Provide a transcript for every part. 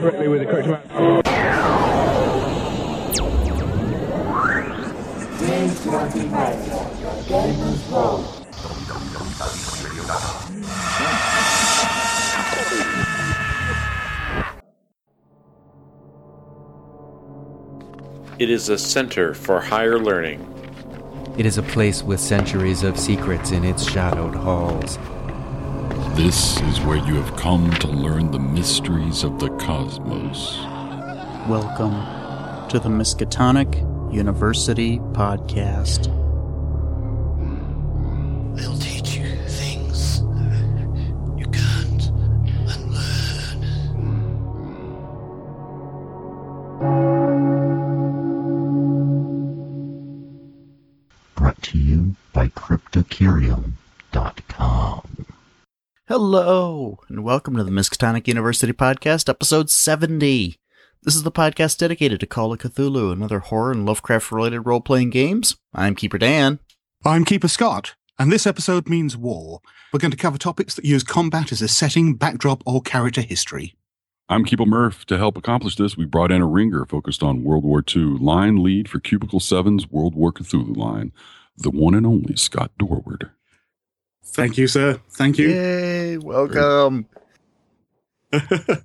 correctly with the correct amount. It is a center for higher learning. It is a place with centuries of secrets in its shadowed halls. This is where you have come to learn the mysteries of the cosmos. Welcome to the Miskatonic University Podcast. Hello, and welcome to the Miskatonic University Podcast, episode 70. This is the podcast dedicated to Call of Cthulhu and other horror and Lovecraft related role playing games. I'm Keeper Dan. I'm Keeper Scott, and this episode means war. We're going to cover topics that use combat as a setting, backdrop, or character history. I'm Keeper Murph. To help accomplish this, we brought in a ringer focused on World War II, line lead for Cubicle 7's World War Cthulhu line, the one and only Scott Dorward. Thank you, sir. Thank you. Yay, welcome.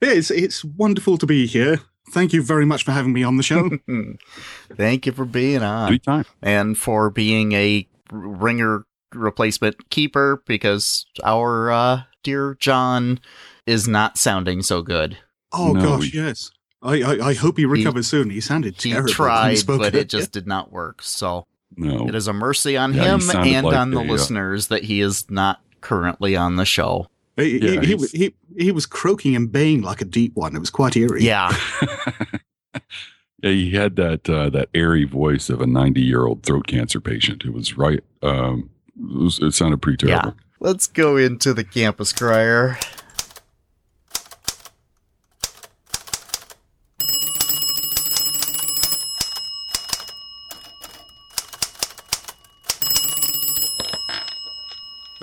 Yeah, it's, it's wonderful to be here. Thank you very much for having me on the show. Thank you for being on Anytime. and for being a ringer replacement keeper because our uh, dear John is not sounding so good. oh, No, gosh, we- yes. I, I, I hope he recovers soon. He sounded He terrible. when tried, spoke but it just did not work. So No. it is a mercy on Yeah, him and like on the a, uh, listeners that he is not currently on the show. He, Yeah, he, he, was- he, he was croaking and baying like a deep one. It was quite eerie. Yeah, yeah, he had that uh, that airy voice of a 90 year old throat cancer patient. It was right. Um, it, was, it sounded pretty yeah. terrible. Let's go into the campus crier.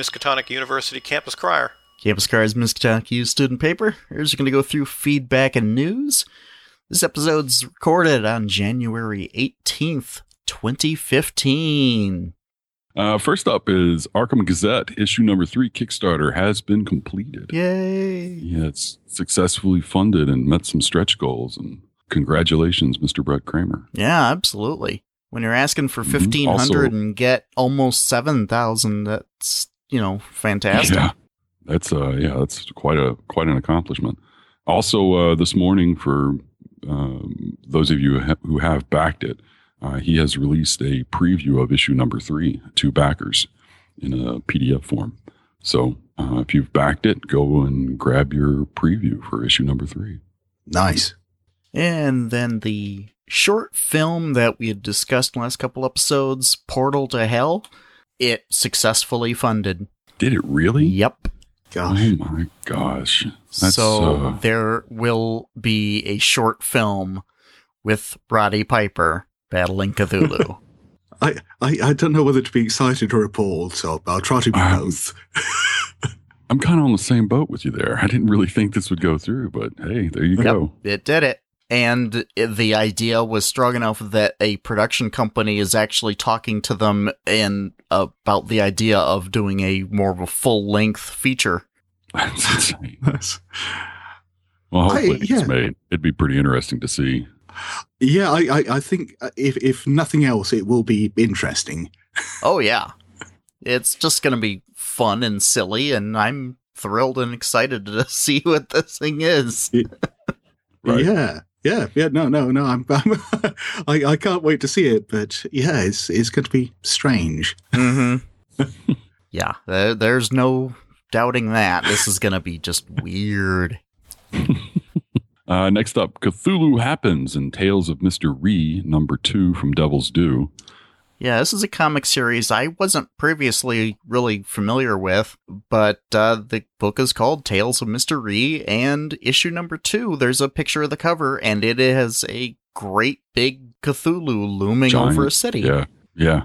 Miskatonic University Campus Crier. Campus Card's Miskatonic U student paper. Here's going to go through feedback and news. This episode's recorded on January 18th, 2015. Uh, first up is Arkham Gazette. Issue number three Kickstarter has been completed. Yay! Yeah, it's successfully funded and met some stretch goals. And congratulations, Mr. Brett Kramer. Yeah, absolutely. When you're asking for Mhm. 1500 Also- and get almost 7000, that's, you know, fantastic. Yeah, that's uh, yeah, that's quite a quite an accomplishment. Also, uh, this morning for um, those of you who have backed it, uh, he has released a preview of issue number three to backers in a PDF form. So uh, if you've backed it, go and grab your preview for issue number three. Nice. And then the short film that we had discussed in the last couple episodes, Portal to Hell, it successfully funded. Did it really? Yep. Gosh. Oh my gosh! That's, so uh, there will be a short film with Roddy Piper battling Cthulhu. I, I, I don't know whether to be excited or appalled, so I'll try to be Um, both. I'm kind of on the same boat with you there. I didn't really think this would go through, but hey, there you Yep, go. it did it. And the idea was strong enough that a production company is actually talking to them and about the idea of doing a more of a full length feature. That's insane. That's- Well, I- hopefully yeah. it's made. It'd be pretty interesting to see. yeah, I, I, I think uh, if, if nothing else, it will be interesting. Oh yeah. It's just going to be fun and silly and I'm thrilled and excited to see what this thing is. Right. Yeah. Yeah, yeah, no, no, no. I'm, I'm I, I can't wait to see it, but yeah, it's it's going to be strange. Mhm. yeah, there, there's no doubting that. This is going to be just weird. Uh, next up, Cthulhu Happens and Tales of Mr. Rhee, number two from Devil's Due. Yeah, this is a comic series I wasn't previously really familiar with, but uh, the book is called Tales of Mr. Rhee, and issue number two, there's a picture of the cover, and it has a great big Cthulhu looming Giant. over a city. Yeah, yeah.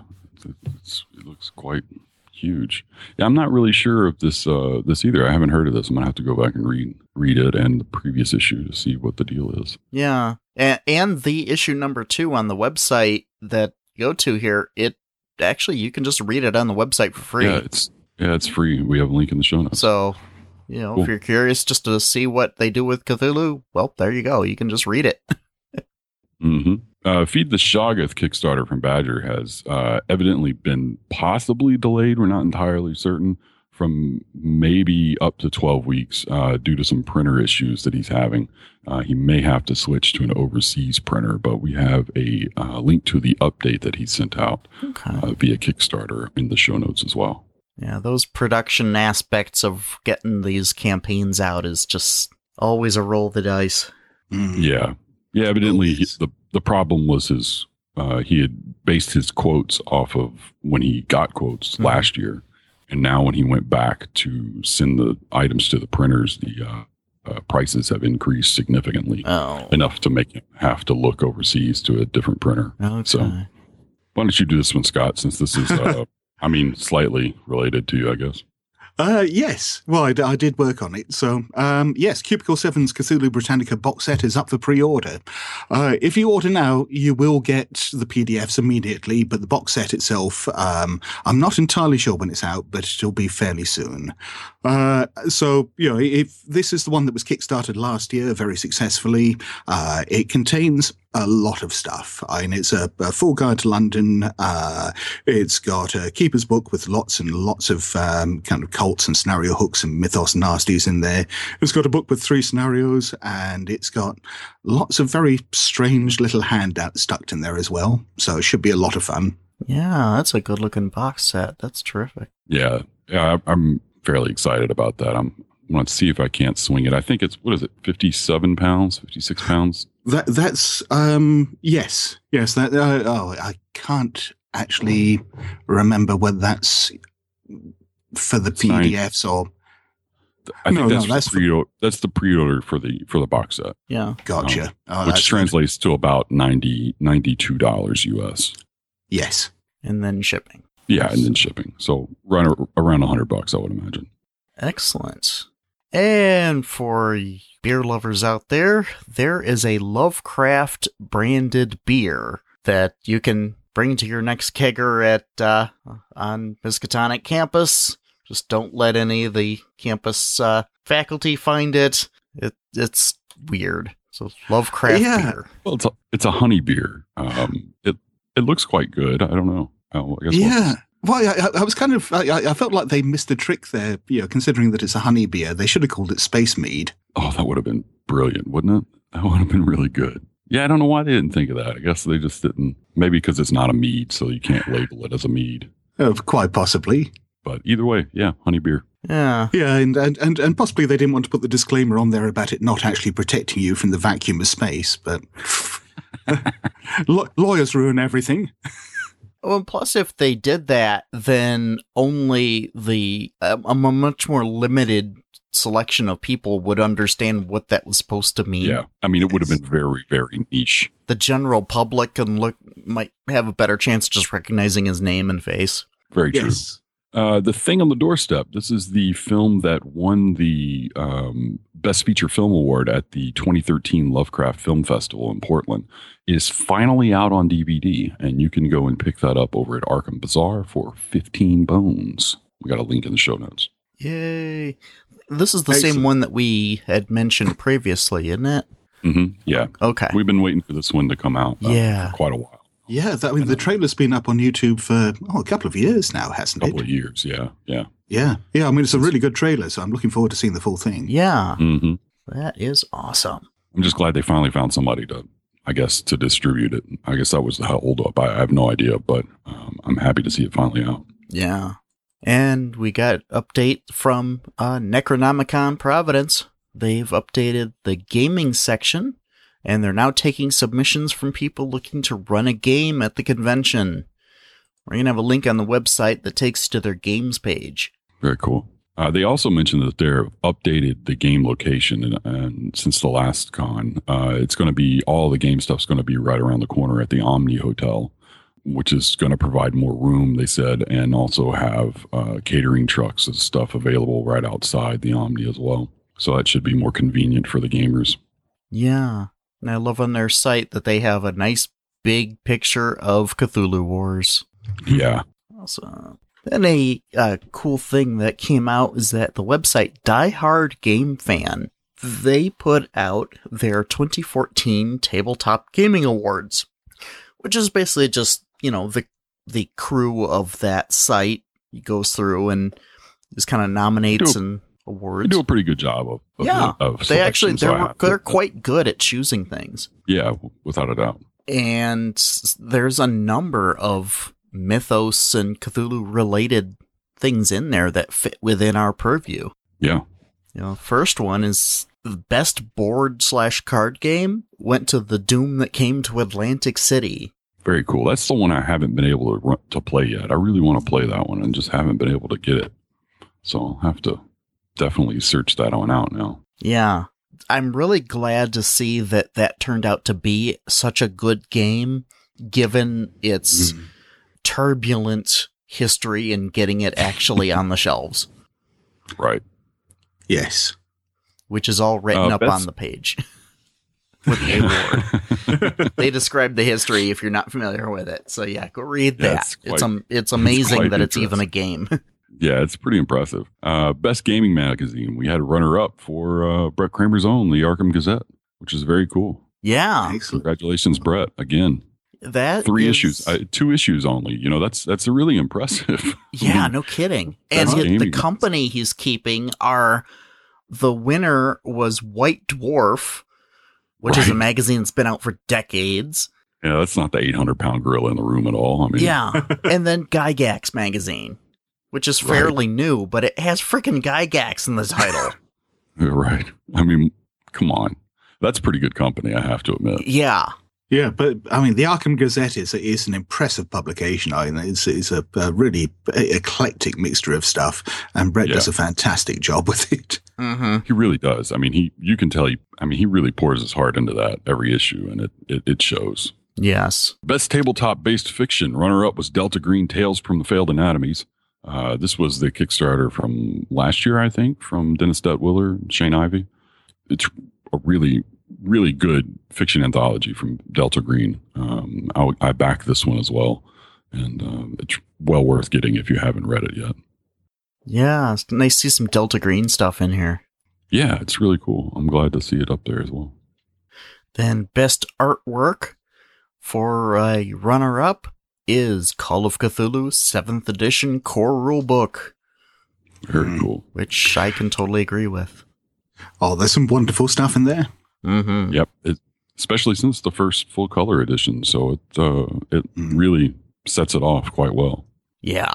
It's, it looks quite huge. Yeah, I'm not really sure of this uh, this either. I haven't heard of this. I'm gonna have to go back and read read it and the previous issue to see what the deal is. Yeah. And, and the issue number two on the website that go to here, it actually, you can just read it on the website for free. Yeah, it's yeah, it's free. We have a link in the show notes. So, you know, Cool. if you're curious just to see what they do with Cthulhu, well, there you go. You can just read it. hmm Uh, Feed the Shoggoth Kickstarter from Badger has uh, evidently been possibly delayed. We're not entirely certain from maybe up to 12 weeks uh, due to some printer issues that he's having. Uh, he may have to switch to an overseas printer, but we have a uh, link to the update that he sent out Okay. uh, via Kickstarter in the show notes as well. Yeah, those production aspects of getting these campaigns out is just always a roll of the dice. Mm. Yeah, yeah. Evidently, he, the the problem was his. Uh, he had based his quotes off of when he got quotes Mhm. last year, and now when he went back to send the items to the printers, the uh, uh, prices have increased significantly, Oh. enough to make him have to look overseas to a different printer. Okay. So- Why don't you do this one, Scott? Since this is, uh, I mean, slightly related to you, I guess. Uh, yes. Well, I, did work on it. So, um, yes, Cubicle 7's Cthulhu Britannica box set is up for pre order. Uh, if you order now, you will get the PDFs immediately, but the box set itself, um, I'm not entirely sure when it's out, but it'll be fairly soon. Uh, so, you know, if this is the one that was kickstarted last year very successfully, uh, it contains a lot of stuff. I mean, it's a, a full guide to London. Uh, it's got a keeper's book with lots and lots of um, kind of cults and scenario hooks and mythos nasties in there. It's got a book with three scenarios, and it's got lots of very strange little handouts stuck in there as well. So it should be a lot of fun. Yeah, that's a good looking box set. That's terrific. Yeah, yeah, I- I'm fairly excited about that. I'm want to see if I can't swing it. I think it's what is it, 57 pounds, 56 pounds. That that's um yes yes that uh, oh I can't actually remember whether that's for the It's nine- PDFs or I think No, no, that's that's the for- pre that's the pre-order for the for the box set, Yeah. gotcha oh, which that's good. translates to about 90 92 dollars US. yes And then shipping. Yeah, and then shipping. So run ar- around 100 bucks, I would imagine. Excellent. And for beer lovers out there, there is a Lovecraft branded beer that you can bring to your next kegger at uh, on Miskatonic campus. Just don't let any of the campus uh, faculty find it. it. It's weird. So Lovecraft Yeah. beer. Well, it's a it's a honey beer. Um, it it looks quite good. I don't know. Oh, I guess we'll- yeah well I, I- I was kind of I, I- I felt like they missed a trick there you know considering that it's a honey beer they should have called it space mead Oh, that would have been brilliant, wouldn't it? That would have been really good. Yeah, I don't know why they didn't think of that. I guess they just didn't. Maybe because it's not a mead, so you can't label it as a mead. uh, quite possibly But either way, yeah, honey beer. Yeah. yeah and, and and and possibly they didn't want to put the disclaimer on there about it not actually protecting you from the vacuum of space but Law- lawyers ruin everything Well, plus, if they did that, then only the um, a, a much more limited selection of people would understand what that was supposed to mean. Yeah, I mean, it would have been very, very niche. The general public can look might have a better chance just recognizing his name and face. Very true. Yes Uh, the thing on the doorstep. This is the film that won the um, Best Feature Film Award at the 2013 Lovecraft Film Festival in Portland. Is finally out on DVD, and you can go and pick that up over at Arkham Bazaar for 15 bones. We got a link in the show notes. Yay! This is the same Excellent. one that we had mentioned previously, isn't it? hmm Yeah, Okay. we've been waiting for this one to come out. uh, Yeah. for quite a while, Yeah, that, I mean, the trailer's been up on YouTube for oh, a couple of years now, hasn't couple it? Couple of years. Yeah, yeah. Yeah, yeah. I mean, it's a really good trailer, so I'm looking forward to seeing the full thing. Yeah, hmm that is awesome. I'm just glad they finally found somebody to, I guess, to distribute it. I guess that was the hold up. I, I have no idea, but um, I'm happy to see it finally out. Yeah. And we got update from uh, Necronomicon Providence. They've updated the gaming section, and they're now taking submissions from people looking to run a game at the convention. We're going to have a link on the website that takes to their games page. Very cool. Uh, they also mentioned that they're updated the game location, and, and since the last con, uh, it's going to be all the game stuff's going to be right around the corner at the Omni Hotel. which is going to provide more room, they said, and also have uh, catering trucks and stuff available right outside the Omni as well. So that should be more convenient for the gamers. Yeah. And I love on their site that they have a nice big picture of Cthulhu Wars. Yeah. Awesome. Then a uh, cool thing that came out is that the website Diehard GameFAN they put out their 2014 Tabletop Gaming Awards, which is basically just you know the the crew of that site goes through and just kind of nominates Do- and They do a pretty good job of, of yeah, of they actually so they're to they're quite good at choosing things. yeah, without a doubt. and there's a number of mythos and Cthulhu related things in there that fit within our purview. Yeah. You know, first one is the best board slash card game went to the Doom that came to Atlantic City. Very cool. That's the one I haven't been able to run, to play yet. I really want to play that one and just haven't been able to get it. So I'll have to definitely search that one out now. Yeah. I'm really glad to see that that turned out to be such a good game given its turbulent history and getting it actually on the shelves. Right. Yes. which is all written Uh, up that's- on the page. With the award. they describe the history if you're not familiar with it. So yeah, go read Yeah, that. it's It's quite- um, it's amazing quite that it's even a game. Yeah, it's pretty impressive. Uh, best gaming magazine. We had a runner up for uh, Brett Kramer's own, the Arkham Gazette, which is very cool. yeah, Excellent. Congratulations, Brett. Again, that three is- issues, uh, two issues only. You know, that's that's really impressive. Yeah, no kidding. And Best the gaming. company he's keeping are the winner was White Dwarf, which is a magazine that's been out for decades. yeah, that's not the 800 pound gorilla in the room at all. I mean, Yeah, and then Gygax magazine, which is Right. fairly new, but it has freaking Gygax in the title. right. I mean, come on, that's pretty good company. I have to admit. yeah, Yeah, but I mean, the Arkham Gazette is is an impressive publication. I mean, it's it's a, a really eclectic mixture of stuff, and Brett Yeah. does a fantastic job with it. mm-hmm. He really does. I mean, he you can tell he. I mean, he really pours his heart into that every issue, and it it, it shows. yes, Best tabletop based fiction runner up was Delta Green Tales from the Failed Anatomies. Uh, this was the Kickstarter from last year, I think, from Dennis Detwiller and Shane Ivey. It's a really, really good fiction anthology from Delta Green. Um, I, I back this one as well, and uh, it's well worth getting if you haven't read it yet. yeah. It's nice to see some Delta Green stuff in here. Yeah, it's really cool. I'm glad to see it up there as well. Then best artwork for a runner-up is Call of Cthulhu Seventh Edition Core Rulebook, Very Mm. cool. which I can totally agree with. Oh, there's some wonderful stuff in there. Mm-hmm. Yep. It, especially since the first full color edition, so it uh, it Mm. really sets it off quite well. Yeah.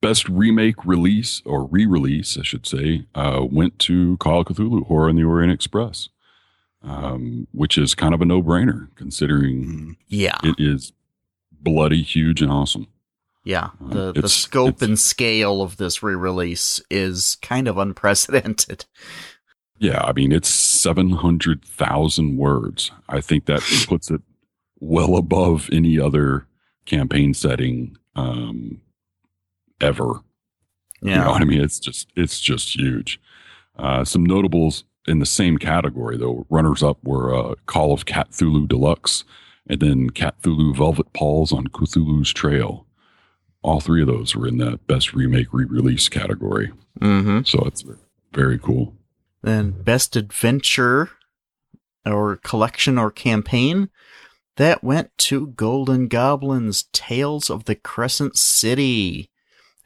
Best remake release or re-release, I should say, uh, went to Call of Cthulhu: Horror in the Orient Express, um, which is kind of a no-brainer considering Mm. Yeah. it is bloody, huge, and awesome. Yeah. Uh, The the scope and scale of this re-release is kind of unprecedented. Yeah, I mean it's seven hundred thousand words. I think that puts it well above any other campaign setting um, ever. You know what I mean? It's just it's just huge. Uh, some notables in the same category though. Runners up were uh, Call of Cthulhu Deluxe, and then Cthulhu Velvet Paws on Cthulhu's Trail. All three of those were in that best remake re-release category. Mm-hmm. So it's very cool. Then best adventure or collection or campaign that went to Golden Goblins Tales of the Crescent City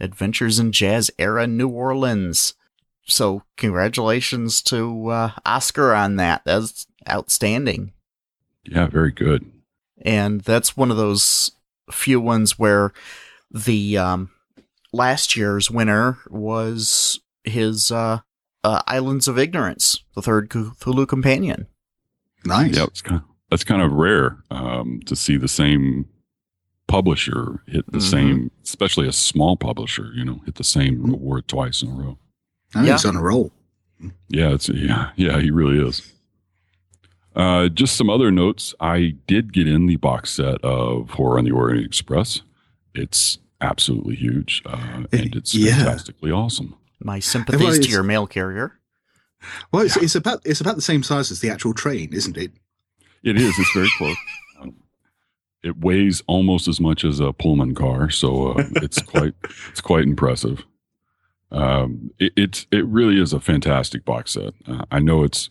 Adventures in Jazz Era New Orleans. So congratulations to uh, Oscar on that. That's outstanding. Yeah, very good. And that's one of those few ones where the um, last year's winner was his uh, uh, Islands of Ignorance, the third Cthulhu companion. Nice. Yeah, it's kind of, that's kind of rare um, to see the same publisher hit the Mhm. same, especially a small publisher, you know, hit the same award twice in a row. Yeah. He's on a roll. Yeah, it's yeah, yeah, he really is. Uh, just some other notes. I did get in the box set of Horror on the Orient Express. It's absolutely huge, uh, and it's Yeah. fantastically awesome. My sympathies Well, to your mail carrier. Well, it's, it's about it's about the same size as the actual train, isn't it? It is. It's very close. Um, it weighs almost as much as a Pullman car, so uh, it's quite it's quite impressive. Um, it, it's it really is a fantastic box set. Uh, I know it's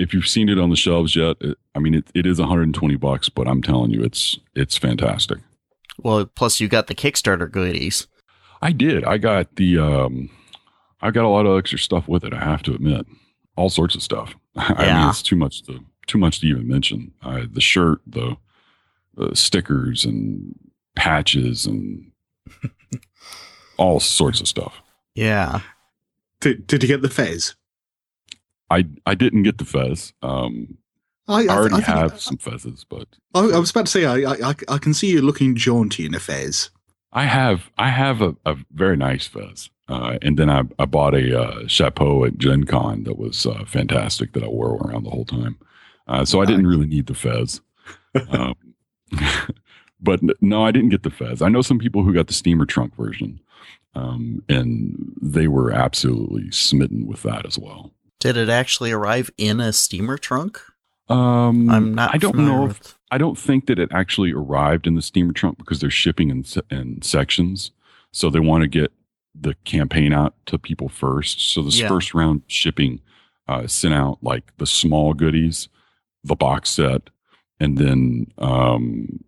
if you've seen it on the shelves yet. It, I mean, it, it is 120 bucks, but I'm telling you, it's it's fantastic. Well, plus you got the Kickstarter goodies. I did. I got the um, I got a lot of extra stuff with it. I have to admit, all sorts of stuff. I mean, Yeah. it's too much to too much to even mention. Uh, the shirt, the, the stickers, and patches, and all sorts of stuff. Yeah. Did, did you get the fez? I I didn't get the fez. Um, I, I already think- have some fezes, but I, I was about to say I, I I can see you looking jaunty in a fez. I have I have a, a very nice fez, uh, and then I, I bought a uh, chapeau at Gen Con that was uh, fantastic that I wore around the whole time. Uh, so I didn't really need the fez, um, but no, I didn't get the fez. I know some people who got the steamer trunk version, um, and they were absolutely smitten with that as well. Did it actually arrive in a steamer trunk? Um, I'm not. I don't know. with- I don't think that it actually arrived in the steamer trunk because they're shipping in, in sections. So they want to get the campaign out to people first. So this Yeah. first round shipping uh, sent out like the small goodies, the box set, and then um,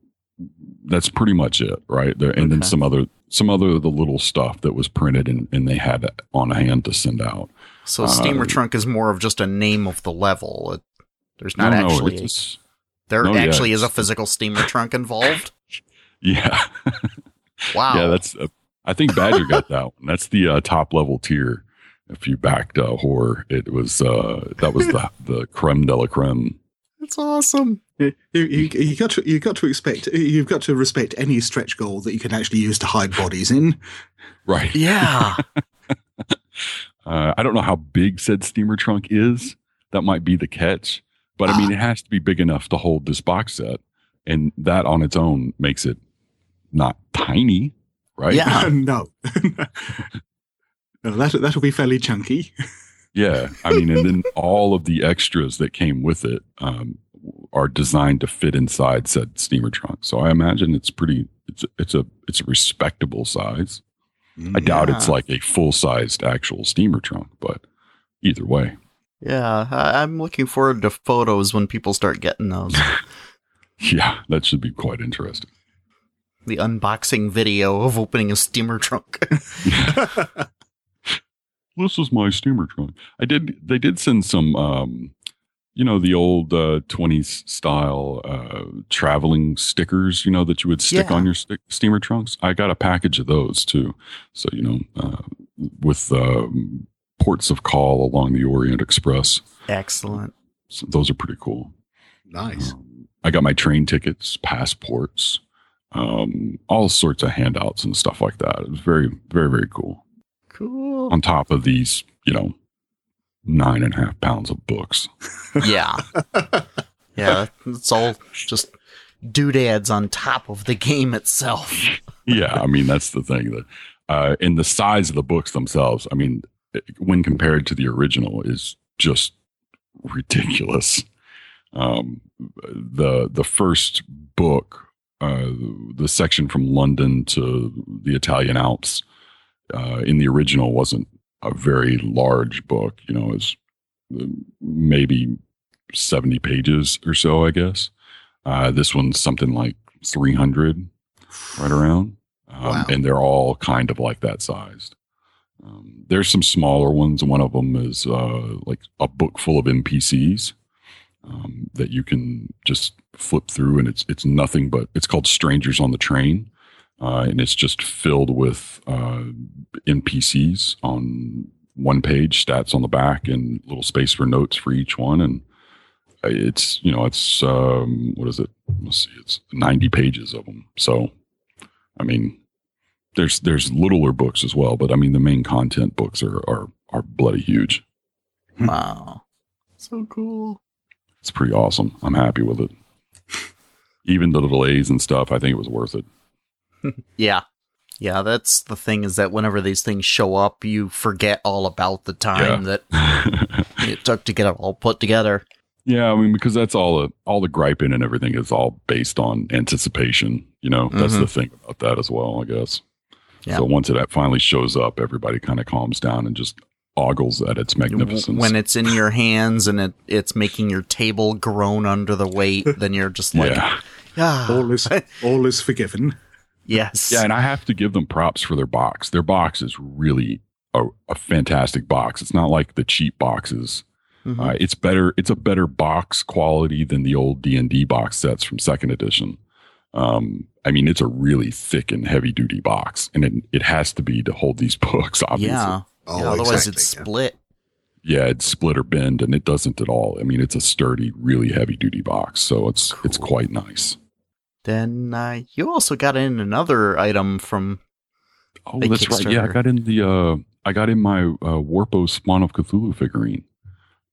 that's pretty much it, right? There, and then some other some other the little stuff that was printed and, and they had on hand to send out. So a steamer Uh, trunk is more of just a name of the level. It, there's not No, no, actually. it's just- there no, yeah, actually is a physical steamer trunk involved. yeah. Wow. Yeah, that's. Uh, I think Badger got that one. That's the uh, top level tier. If you backed uh, horror, it was uh, that was the the creme de la creme. That's awesome. You, you, you got to you got to expect you've got to respect any stretch goal that you can actually use to hide bodies in. Right. Yeah. Uh, I don't know how big said steamer trunk is. That might be the catch. But I mean, it has to be big enough to hold this box set, and that on its own makes it not tiny, right? Yeah. no, no, that that'll be fairly chunky. Yeah, I mean, and then all of the extras that came with it um, are designed to fit inside said steamer trunk. So I imagine it's pretty. It's it's a it's a respectable size. I doubt it's like a full sized actual steamer trunk, but either way, Yeah. I, I'm looking forward to photos when people start getting those. yeah, that should be quite interesting. the unboxing video of opening a steamer trunk. This is my steamer trunk. I did. They did send some, um, you know, the old uh, 20s style uh, traveling stickers, you know, that you would stick Yeah. on your st- steamer trunks. I got a package of those too. So, you know, uh, with um, ports of call along the Orient Express. Excellent. So those are pretty cool. Nice. Um, I got my train tickets, passports, um, all sorts of handouts and stuff like that. It was very, very, very cool. Cool. On top of these, you know, nine and a half pounds of books. Yeah. yeah. It's all just doodads on top of the game itself. yeah, I mean that's the thing that, uh, and the size of the books themselves. I mean, when compared to the original, is just ridiculous. Um, the the first book, uh, the section from London to the Italian Alps, uh, in the original wasn't a very large book. You know, it was maybe seventy pages or so, I guess. Uh, this one's something like three hundred, right around, um, Wow. and they're all kind of like that sized. Um, there's some smaller ones. One of them is uh, like a book full of NPCs um, that you can just flip through, and it's it's nothing but it's called Strangers on the Train, uh, and it's just filled with uh, NPCs on one page, stats on the back, and little space for notes for each one, and it's you know it's um, what is it? Let's see, it's ninety pages of them. So, I mean, there's there's littler books as well, but I mean the main content books are are are bloody huge. Wow. So cool. it's pretty awesome. I'm happy with it. Even the delays and stuff, I think it was worth it. Yeah. Yeah, that's the thing is that whenever these things show up, you forget all about the time that it took to get it all put together. Yeah, I mean, because that's all the all the griping and everything is all based on anticipation. You know, that's Mhm. the thing about that as well, I guess. Yeah. So once it finally shows up, everybody kind of calms down and just ogles at its magnificence. When it's in your hands and it, it's making your table groan under the weight, then you're just like, yeah, ah, All is all is forgiven. Yes. yeah, and I have to give them props for their box. Their box is really a, a fantastic box. It's not like the cheap boxes. Mhm. Uh, it's better. It's a better box quality than the old D and D box sets from second edition. Um, I mean, it's a really thick and heavy duty box, and it it has to be to hold these books. Obviously, yeah. Oh, Yeah, otherwise exactly, it's yeah. split. yeah, it's split or bend, and it doesn't at all. I mean, it's a sturdy, really heavy duty box, so it's it's quite nice. Then uh, you also got in another item from Oh, that's right. Yeah, I got in the uh, I got in my uh, Warpo Spawn of Cthulhu figurine.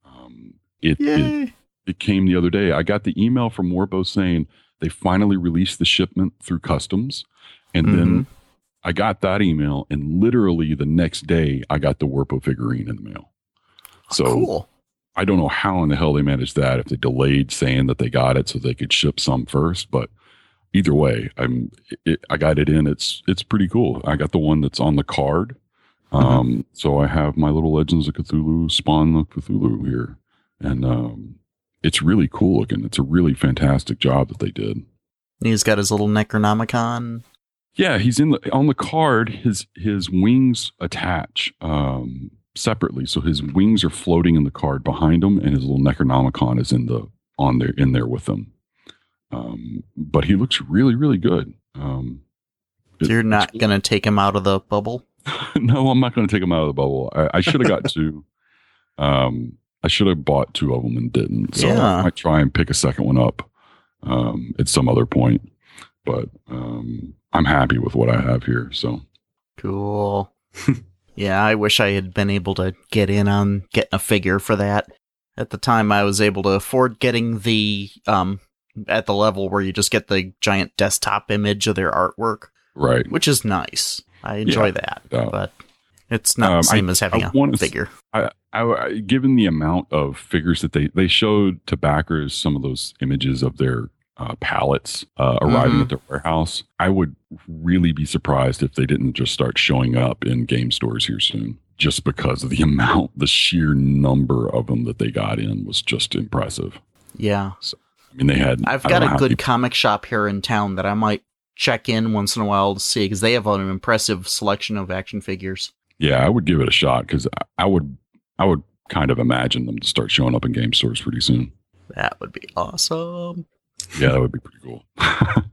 Um, it, it Yay. it came the other day. I got the email from Warpo saying they finally released the shipment through customs. And Mm-hmm. then I got that email, and literally the next day, I got the Warpo figurine in the mail. So cool. I don't know how in the hell they managed that, if they delayed saying that they got it so they could ship some first. But either way, I'm it, I got it in. It's it's pretty cool. I got the one that's on the card. Um, so I have my little Legends of Cthulhu Spawn of Cthulhu here, and um, it's really cool looking. It's a really fantastic job that they did. He's got his little Necronomicon. Yeah, he's in the on the card. His his wings attach um, separately, so his wings are floating in the card behind him, and his little Necronomicon is in the on there in there with him. Um, but he looks really really good. Um, it- You're not going to take him out of the bubble? no, I'm not going to take him out of the bubble. I, I should have got two. Um, I should have bought two of them and didn't. So Yeah. I might try and pick a second one up um, at some other point. But um, I'm happy with what I have here. So Cool. yeah, I wish I had been able to get in on getting a figure for that. At the time, I was able to afford getting the um at the level where you just get the giant desktop image of their artwork, right. which is nice. I enjoy that, Yeah. but it's not Um, the same I- as having I a figure. I, I, given the amount of figures that they they showed to backers some of those images of their uh, pallets uh, arriving Mhm. at their warehouse, I would really be surprised if they didn't just start showing up in game stores here soon. Just because of the amount, the sheer number of them that they got in was just impressive. Yeah, I mean, they had. I've got a good many- comic shop here in town that I might check in once in a while to see because they have an impressive selection of action figures. yeah, I would give it a shot because I, I would. I would kind of imagine them to start showing up in game stores pretty soon. That would be awesome. Yeah, that would be pretty cool.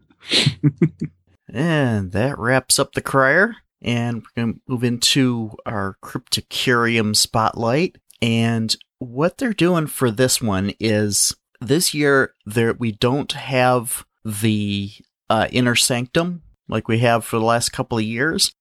And that wraps up the crier. And we're going to move into our Cryptocurium spotlight. And what they're doing for this one is this year there we don't have the uh, inner sanctum like we have for the last couple of years.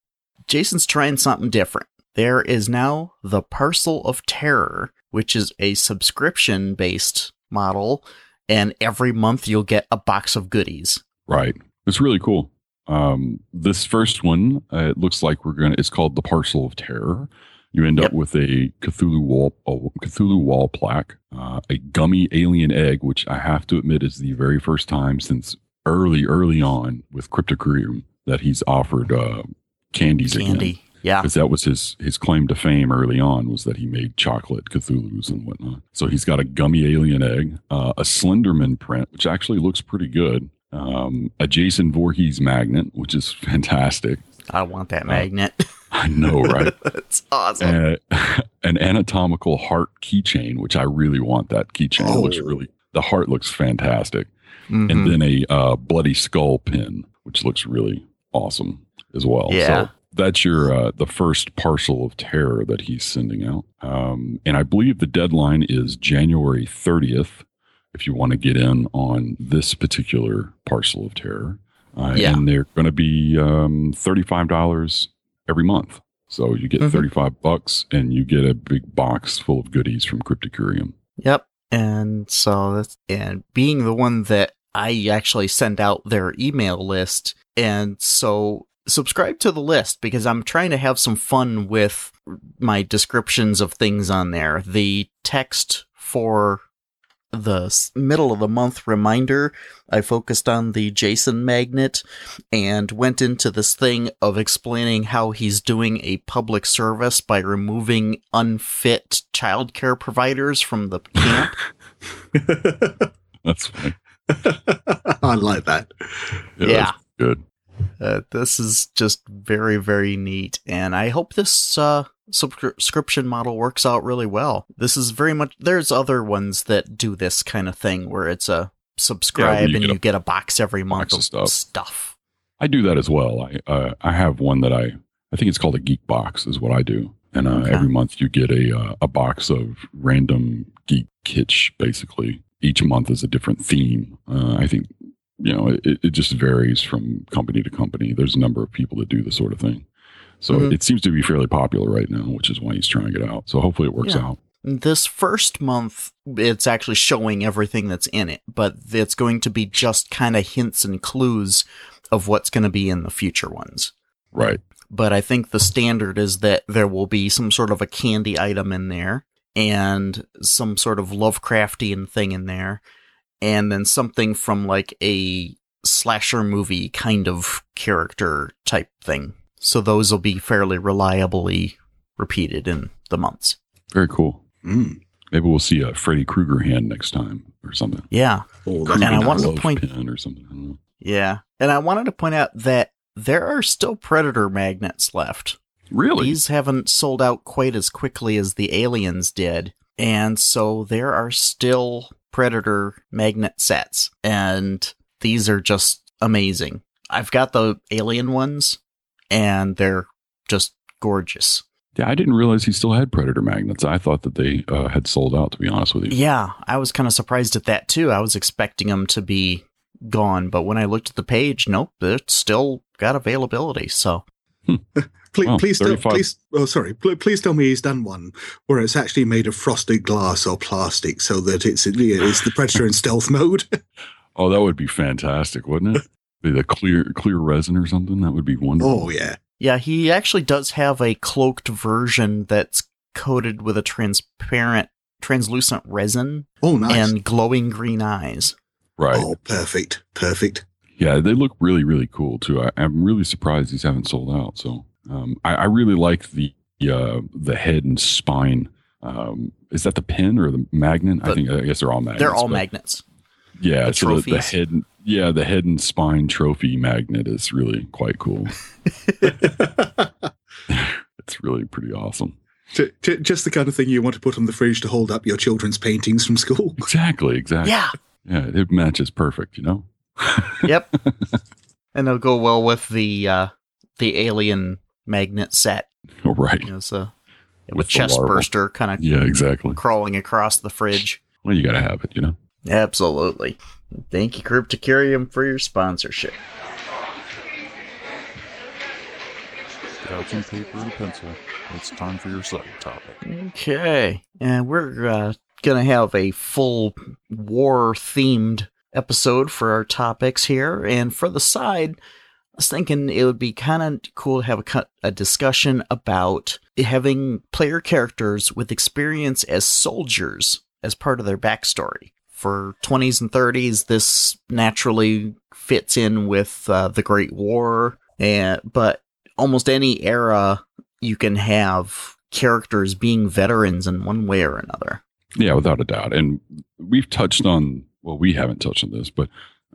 Jason's trying something different. There is now the Parcel of Terror, which is a subscription based model, and every month you'll get a box of goodies. Right. It's really cool. Um, this first one, uh, it looks like we're gonna. It's called the Parcel of Terror. You end Yep. up with a Cthulhu wall, a Cthulhu wall plaque, uh, a gummy alien egg, which I have to admit is the very first time since early, early on with Cryptocurium that he's offered uh, candies again. Yeah. because that was his his claim to fame early on was that he made chocolate Cthulhu's and whatnot. So he's got a gummy alien egg, uh, a Slenderman print, which actually looks pretty good. Um, a Jason Voorhees magnet, which is fantastic. I want that magnet. I know, right? That's awesome. uh, an anatomical heart keychain, which I really want. That keychain it looks Oh. really. The heart looks fantastic, Mhm. and then a uh, bloody skull pin, which looks really awesome as well. Yeah. So that's your uh, the first parcel of terror that he's sending out, um, and I believe the deadline is January 30th. If you want to get in on this particular parcel of terror, uh, Yeah. and they're going to be um, thirty five dollars every month. So you get Mhm. 35 bucks and you get a big box full of goodies from Cryptocurium. Yep. And so that's, and being the one that I actually send out their email list. And so subscribe to the list because I'm trying to have some fun with my descriptions of things on there. The text for the middle of the month reminder, I focused on the Jason magnet and went into this thing of explaining how he's doing a public service by removing unfit childcare providers from the camp. That's funny. I like that. Yeah, Yeah. good. Uh, this is just very, very neat, and I hope this uh, subscription model works out really well. This is very much. There's other ones that do this kind of thing where it's a subscribe you and get a you get a box every month box of of stuff. stuff. I do that as well. I uh, I have one that I I think it's called a geek box is what I do, and uh, Okay. every month you get a uh, a box of random geek kitsch. Basically, each month is a different theme. Uh, I think you know it, it just varies from company to company. There's a number of people that do this sort of thing, so Mhm. it seems to be fairly popular right now, which is why he's trying it out. So hopefully it works Yeah. out. This first month, it's actually showing everything that's in it, but it's going to be just kind of hints and clues of what's going to be in the future ones. Right. but I think the standard is that there will be some sort of a candy item in there and some sort of Lovecraftian thing in there, and then something from like a slasher movie kind of character type thing. So those will be fairly reliably repeated in the months. Very cool. Mm. Maybe we'll see a Freddy Krueger hand next time or something. Yeah, Oh, And I wanted to point- pin or something. I don't know. yeah. And I wanted to point out that there are still Predator magnets left. Really? These haven't sold out quite as quickly as the aliens did. And so there are still Predator magnet sets. And these are just amazing. I've got the alien ones, and they're just gorgeous. Yeah, I didn't realize he still had Predator magnets. I thought that they uh, had sold out. To be honest with you, Yeah, I was kind of surprised at that too. I was expecting them to be gone, but when I looked at the page, nope, it's still got availability. So Please, Wow, please, tell, please. Oh, sorry. Pl- please tell me he's done one where it's actually made of frosted glass or plastic, so that it's it's the predator in stealth mode. oh, that would be fantastic, wouldn't it? Be the clear clear resin or something. That would be wonderful. oh yeah. Yeah, he actually does have a cloaked version that's coated with a transparent, translucent resin Oh nice. and glowing green eyes. right. Oh perfect, perfect. Yeah, they look really really cool too. I, I'm really surprised these haven't sold out. So um, I, I really like the uh, the head and spine. Um, is that the pin or the magnet? I think I guess they're all magnets. They're all magnets. Yeah, the so the, the trophies. head, yeah, the head and spine trophy magnet is really quite cool. it's really pretty awesome. J- j- just the kind of thing you want to put on the fridge to hold up your children's paintings from school. Exactly, exactly. Yeah. yeah, it matches perfect. You know. Yep. and they'll go well with the uh, the alien magnet set. right. You know, so with, With chest larval. burster kind of Yeah, exactly. crawling across the fridge. Well, you got to have it. You know. Absolutely. Thank you, Cryptocurium, for your sponsorship. Get out some paper and pencil. It's time for your second topic. Okay. And we're uh, going to have a full war themed episode for our topics here. And for the side, I was thinking it would be kind of cool to have a, a discussion about having player characters with experience as soldiers as part of their backstory. For 20s and 30s, this naturally fits in with uh, the Great War, and but almost any era you can have characters being veterans in one way or another. Yeah, without a doubt. And we've touched on, well, we haven't touched on this, but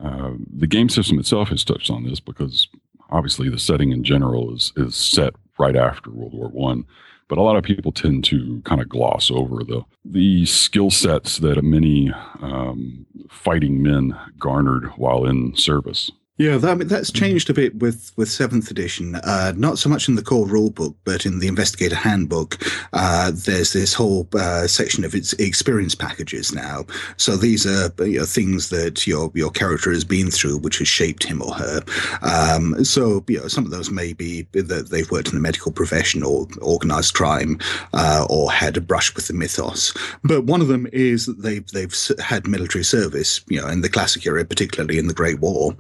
uh, the game system itself has touched on this because obviously the setting in general is, is set right after World War One. But a lot of people tend to kind of gloss over the the skill sets that many um, fighting men garnered while in service. Yeah, that, I mean, that's changed a bit with with seventh edition. Uh, not so much in the core rule book, but in the investigator handbook, uh, there's this whole uh, section of its experience packages now. So these are you know, things that your your character has been through, which has shaped him or her. Um, so you know, some of those may be that they've worked in the medical profession or organized crime, uh, or had a brush with the mythos. But one of them is that they've they've had military service, you know, in the classic era, particularly in the Great War.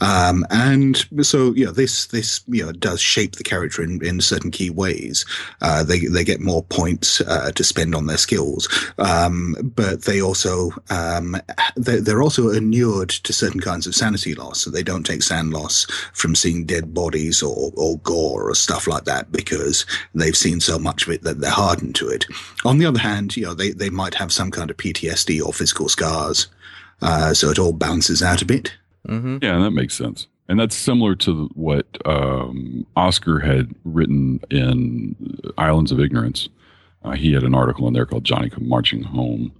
Um, and so, know, this, this, you know, does shape the character in, in certain key ways. Uh, they, they get more points, uh, to spend on their skills. Um, but they also, um, they're, also inured to certain kinds of sanity loss. So they don't take SAN loss from seeing dead bodies or, or gore or stuff like that because they've seen so much of it that they're hardened to it. On the other hand, you know, they, they might have some kind of PTSD or physical scars. Uh, so it all balances out a bit. Mm-hmm. Yeah, that makes sense. And that's similar to what um, Oscar had written in Islands of Ignorance. Uh, he had an article in there called Johnny Come Marching Home,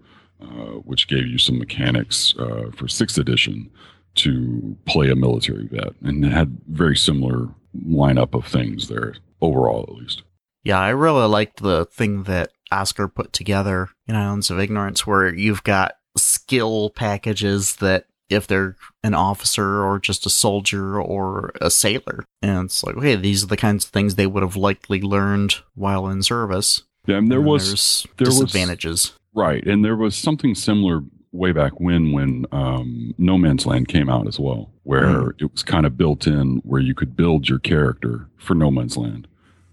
uh, which gave you some mechanics uh, for sixth edition to play a military vet. And it had very similar lineup of things there, overall at least. Yeah, I really liked the thing that Oscar put together in Islands of Ignorance, where you've got skill packages that if they're an officer or just a soldier or a sailor, and it's like, okay, these are the kinds of things they would have likely learned while in service. Yeah, and there And was there's there was- disadvantages. Right, and there was something similar way back when when um, No Man's Land came out as well, where it was kind of built in where you could build your character for No Man's Land,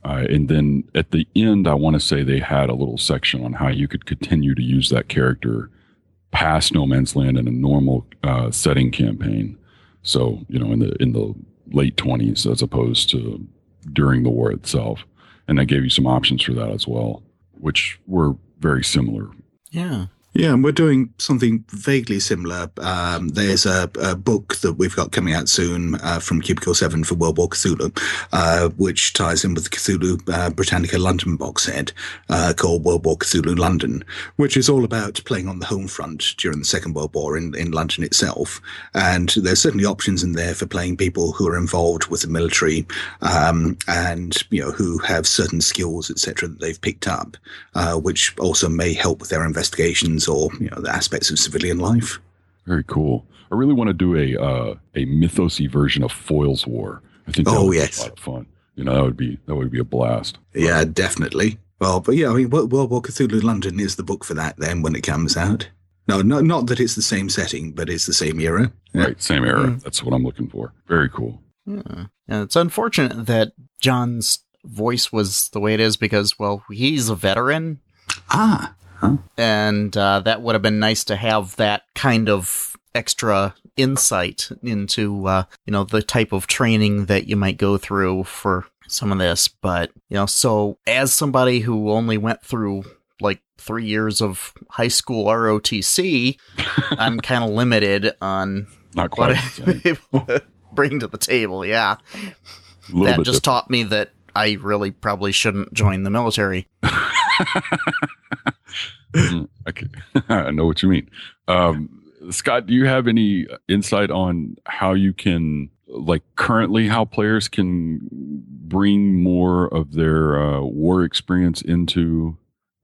uh, and then at the end, I want to say they had a little section on how you could continue to use that character past No Man's Land in a normal uh, setting campaign. So you know, in the in the late twenties as opposed to during the war itself, and that gave you some options for that as well, which were very similar Yeah. Yeah, and we're doing something vaguely similar. Um, there's a, a book that we've got coming out soon uh, from Cubicle 7 for World War Cthulhu, uh, which ties in with the Cthulhu uh, Britannica London box set uh, called World War Cthulhu London, which is all about playing on the home front during the Second World War in, in London itself. And there's certainly options in there for playing people who are involved with the military um, and, you know, who have certain skills, etc., that they've picked up, uh, which also may help with their investigations or you know the aspects of civilian life. Very cool. I really want to do a uh, a mythosy version of Foyle's War. I think that Oh, would be yes. a lot of fun. You know, that would be that would be a blast. Yeah, definitely. Well, but yeah, I mean, World World War Cthulhu London is the book for that. Then when it comes out, no, no, not that it's the same setting, but it's the same era. Yeah. Right, same era. Mm. That's what I'm looking for. Very cool. Yeah. And it's unfortunate that John's voice was the way it is because, well, he's a veteran, Ah, and uh, that would have been nice to have that kind of extra insight into, uh, you know, the type of training that you might go through for some of this. But, you know, so as somebody who only went through like three years of high school ROTC, I'm kind of limited on Not quite. I'm to bring to the table. Yeah that just different. taught me that I really probably shouldn't join the military. Okay. I know what you mean. Um, Scott, do you have any insight on how you can, like, currently how players can bring more of their uh, war experience into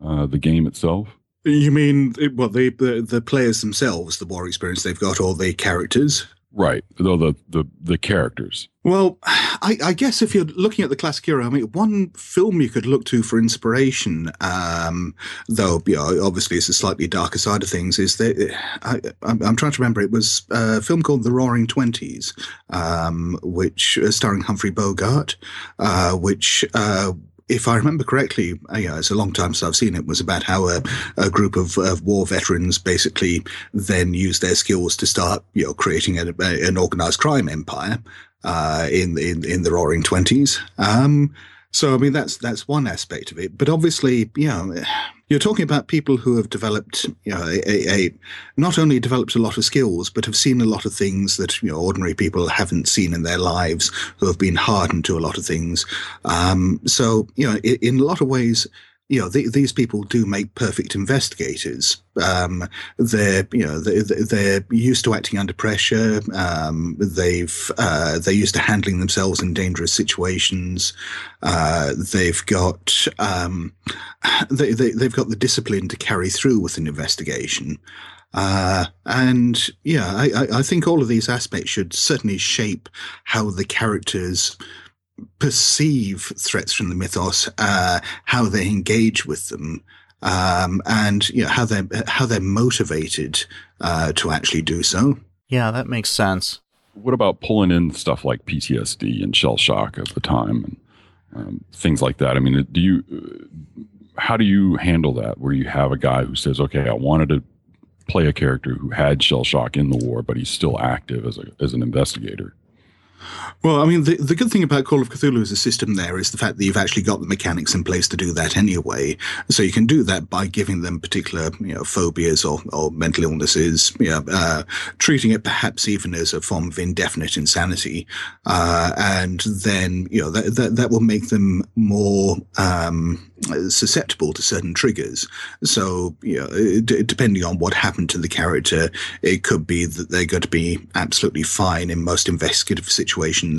uh, the game itself? you mean well, the, the the players themselves, the war experience they've got, or the characters? Right. Though the, the the characters. Well, I, I guess if you're looking at the classic era, I mean, one film you could look to for inspiration, um, though, you know, obviously it's a slightly darker side of things, is that I, I'm, I'm trying to remember. It was a film called The Roaring Twenties, um, which uh, starring Humphrey Bogart, uh, which. Uh, if I remember correctly, uh, yeah, it's a long time since I've seen it. Was about how a, a group of, of war veterans basically then used their skills to start, you know, creating a, a, an organized crime empire uh, in in in the Roaring Twenties. Um, so I mean that's that's one aspect of it, but obviously, you know, you're talking about people who have developed, you know, a, a, a not only developed a lot of skills, but have seen a lot of things that you know ordinary people haven't seen in their lives, who have been hardened to a lot of things. Um, so you know, in, in a lot of ways, you know, the, these people do make perfect investigators. Um, they're, you know, they, they're used to acting under pressure. Um, they've, uh, they're used to handling themselves in dangerous situations. Uh, they've got, um, they, they, they've got the discipline to carry through with an investigation. Uh, and yeah, I, I think all of these aspects should certainly shape how the characters perceive threats from the mythos, uh, how they engage with them, um, and you know how they're how they're motivated uh, to actually do so. Yeah, that makes sense. What about pulling in stuff like PTSD and shell shock of the time and um, things like that? I mean, do you uh, how do you handle that? Where you have a guy who says, "Okay, I wanted to play a character who had shell shock in the war, but he's still active as a as an investigator." Well, I mean, the, the good thing about Call of Cthulhu as a system there is the fact that you've actually got the mechanics in place to do that anyway. So you can do that by giving them particular, you know, phobias or, or mental illnesses, you know, uh, treating it perhaps even as a form of indefinite insanity. Uh, and then, you know, that, that, that will make them more, um, susceptible to certain triggers. So, you know, d- depending on what happened to the character, it could be that they're going to be absolutely fine in most investigative situations.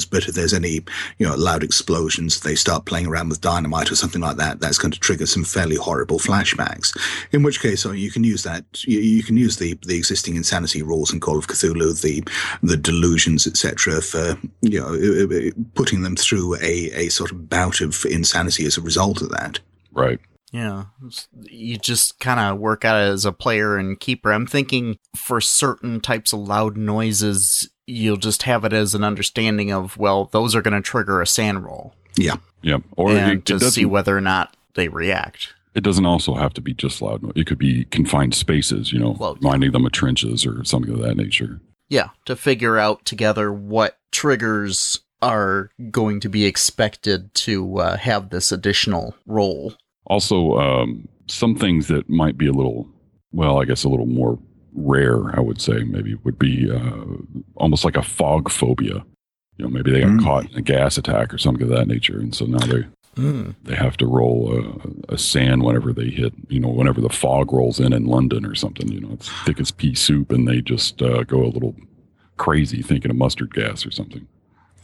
But if there's any, you know, loud explosions, they start playing around with dynamite or something like that, that's going to trigger some fairly horrible flashbacks. In which case, oh, you can use that, you, you can use the, the existing insanity rules in Call of Cthulhu, the, the delusions, etc., for, you know, putting them through a, a sort of bout of insanity as a result of that. Right. Yeah, you just kind of work out as a player and keeper. I'm thinking for certain types of loud noises, you'll just have it as an understanding of, well, those are going to trigger a SAN roll. Yeah. Yeah. Or and it, it to see whether or not they react. It doesn't also have to be just loud. It could be confined spaces, you know, well, reminding them of trenches or something of that nature. Yeah, to figure out together what triggers are going to be expected to uh, have this additional roll. Also, um, some things that might be a little, well, I guess a little more rare, I would say, maybe would be uh, almost like a fog phobia. You know, maybe they got mm. caught in a gas attack or something of that nature, and so now they mm. they have to roll a, a, SAN whenever they hit. You know, whenever the fog rolls in in London or something. You know, it's thick as pea soup, and they just uh, go a little crazy thinking of mustard gas or something.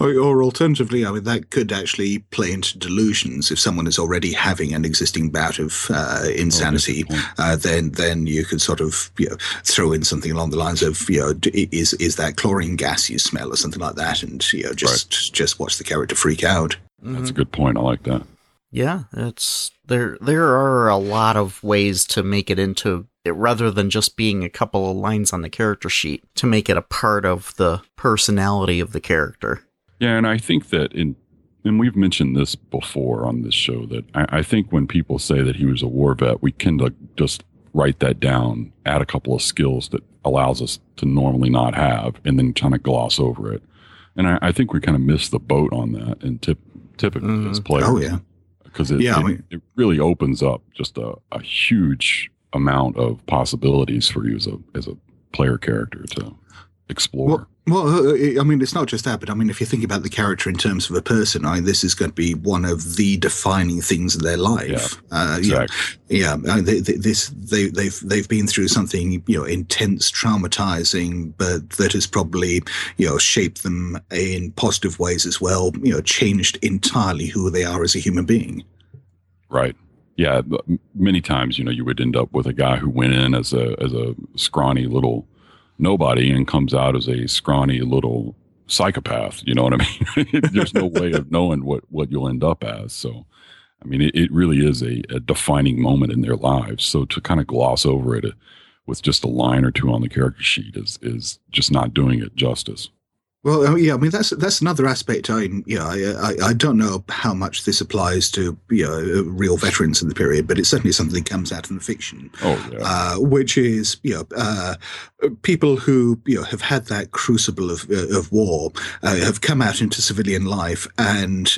Or, or, alternatively, I mean, that could actually play into delusions. If someone is already having an existing bout of uh, insanity, oh, uh, then then you could sort of you know, throw in something along the lines of, you know, is is that chlorine gas you smell or something like that, and you know, just right. just watch the character freak out. Mm-hmm. That's a good point. I like that. Yeah, it's there. There are a lot of ways to make it into it rather than just being a couple of lines on the character sheet to make it a part of the personality of the character. Yeah, and I think that in and we've mentioned this before on this show that I, I think when people say that he was a war vet, we can just write that down, add a couple of skills that allows us to normally not have, and then kind of gloss over it. And I, I think we kind of miss the boat on that, and tip, typically mm. as players. Oh yeah, because it, yeah, it, I mean, it, really opens up just a, a huge amount of possibilities for you as a as a player character to explore. Well, well, uh, uh, I mean, it's not just that, but I mean, if you think about the character in terms of a person, I mean, this is going to be one of the defining things of their life. Yeah, uh, exactly. yeah, yeah. They, they, this they, they've they've been through something you know intense, traumatizing, but that has probably you know shaped them in positive ways as well. You know, changed entirely who they are as a human being. Right yeah, many times, you know, you would end up with a guy who went in as a as a scrawny little nobody and comes out as a scrawny little psychopath. You know what I mean? There's no way of knowing what, what you'll end up as. So, I mean, it, it really is a, a, defining moment in their lives. So to kind of gloss over it with just a line or two on the character sheet is, is just not doing it justice. Well, oh, yeah, I mean that's that's another aspect. I you know, I, I, I don't know how much this applies to you know real veterans in the period, but it's certainly something that comes out in the fiction. Oh, yeah. Uh, which is you know uh, people who you know have had that crucible of uh, of war uh, have come out into civilian life and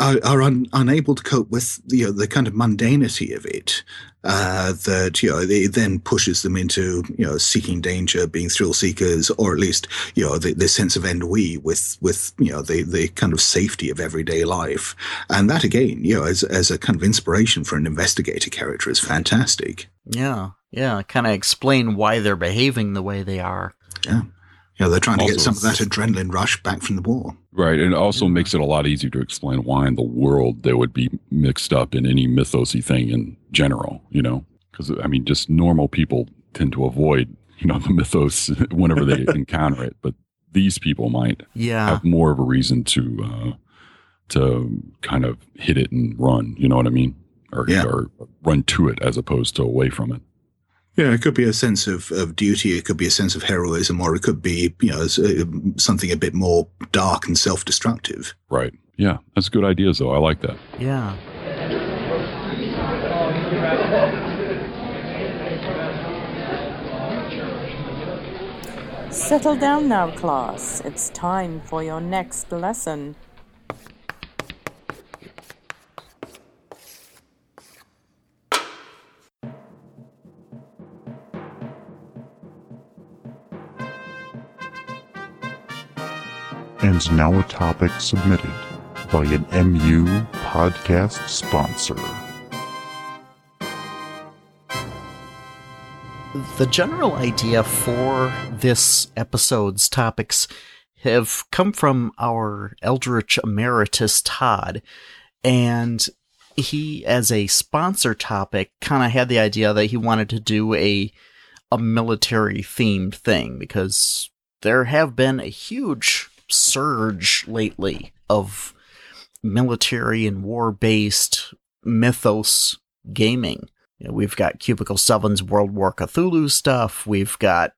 are, are un, unable to cope with you know the kind of mundanity of it. Uh, that you know it then pushes them into you know seeking danger, being thrill seekers, or at least you know the, the sense of ennui with with you know the the kind of safety of everyday life, and that again you know as as a kind of inspiration for an investigator character is fantastic. Yeah, yeah, kind of explain why they're behaving the way they are. Yeah. You know, they're trying to get some of that adrenaline rush back from the war. Right. And it also makes it a lot easier to explain why in the world they would be mixed up in any mythosy thing in general, you know? Because, I mean, just normal people tend to avoid, you know, the mythos whenever they encounter it. But these people might Yeah, have more of a reason to, uh, to kind of hit it and run, you know what I mean? Or, Yeah. or run to it as opposed to away from it. Yeah, it could be a sense of, of duty. It could be a sense of heroism, or it could be, you know, uh, something a bit more dark and self-destructive. Right. Yeah. That's good ideas, though. I like that. yeah. Settle down now, class. It's time for your next lesson. And now a topic submitted by an MU podcast sponsor. The general idea for this episode's topics have come from our Eldritch Emeritus Todd, and he, as a sponsor topic, kind of had the idea that he wanted to do a a military themed thing because there have been a huge surge lately of military and war based mythos gaming. You know, we've got Cubicle 7's World War Cthulhu stuff. We've got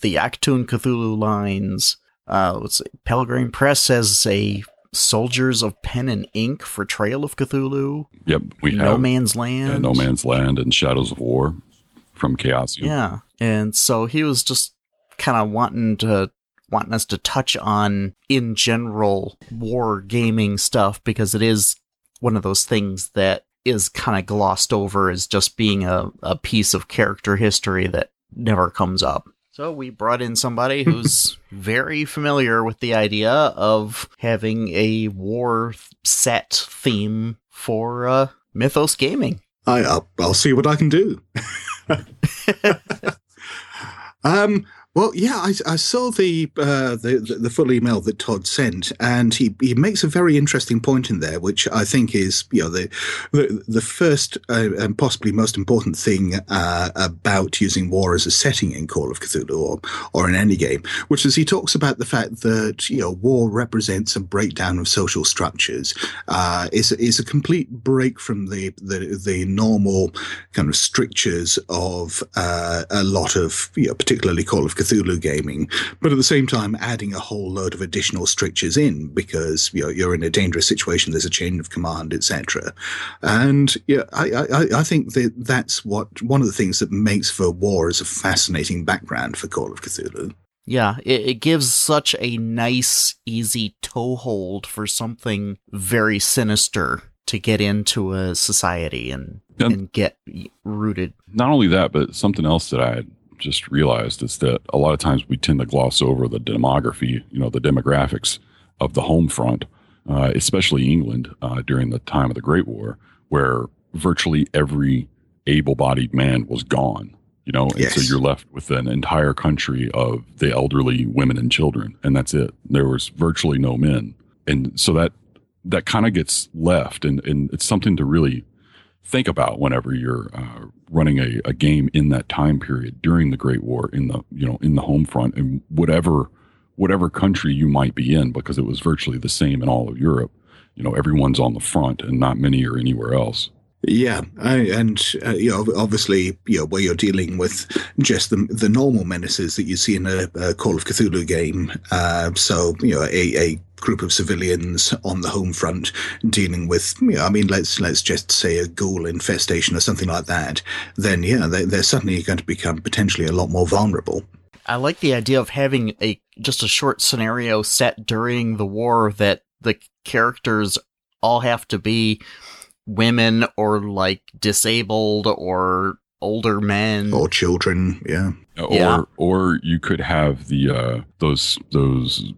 the Achtung Cthulhu lines. Uh, let's see. Press has a Soldiers of Pen and Ink for Trail of Cthulhu. Yep. We no have No Man's Land. yeah, No Man's Land and Shadows of War from Chaosium. Yeah. And so he was just kind of wanting to wanting us to touch on in general war gaming stuff because it is one of those things that is kind of glossed over as just being a, a piece of character history that never comes up. So we brought in somebody who's very familiar with the idea of having a war set theme for uh, Mythos gaming. I, I'll, I'll see what I can do. um, well, yeah, I, I saw the, uh, the the full email that Todd sent, and he, he makes a very interesting point in there, which I think is you know the the, the first uh, and possibly most important thing uh, about using war as a setting in Call of Cthulhu or or in any game, which is he talks about the fact that you know war represents a breakdown of social structures, uh, is is a complete break from the the, the normal kind of strictures of uh, a lot of you know particularly Call of Cthulhu gaming, but at the same time adding a whole load of additional strictures in because you know you're in a dangerous situation. There's a chain of command, etc. And yeah, I, I I think that that's what one of the things that makes for war as a fascinating background for Call of Cthulhu. Yeah, it, it gives such a nice, easy toehold for something very sinister to get into a society and Yep. and get rooted. not only that, but something else that I had just realized is that a lot of times we tend to gloss over the demography, you know, the demographics of the home front, uh, especially England uh, during the time of the Great War, where virtually every able-bodied man was gone. You know, and so you're left with an entire country of the elderly women and children, and that's it. There was virtually no men, and so that that kind of gets left, and and it's something to really think about whenever you're uh, running a, a game in that time period during the Great War in the you know in the home front and whatever whatever country you might be in because it was virtually the same in all of Europe. You know, everyone's on the front and not many are anywhere else. Yeah, I, and uh, you know, obviously, you know, where you're dealing with just the the normal menaces that you see in a, a Call of Cthulhu game. Uh, so, you know, a, a group of civilians on the home front dealing with, you know, I mean, let's let's just say a ghoul infestation or something like that. Then, yeah, they, they're suddenly going to become potentially a lot more vulnerable. I like the idea of having a just a short scenario set during the war that the characters all have to be women or like disabled or older men or children. Yeah. or Yeah. or you could have the uh, those those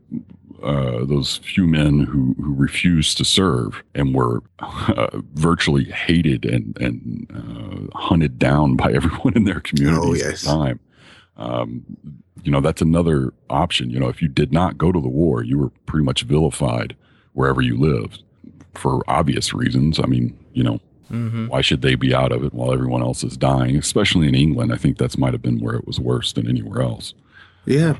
uh, those few men who who refused to serve and were uh, virtually hated and and uh, hunted down by everyone in their communities Oh, at yes. the time. Um, you know that's another option. You know, if you did not go to the war, you were pretty much vilified wherever you lived for obvious reasons. I mean, you know, Mm-hmm. why should they be out of it while everyone else is dying? Especially in England, I think that's might have been where it was worse than anywhere else. Yeah.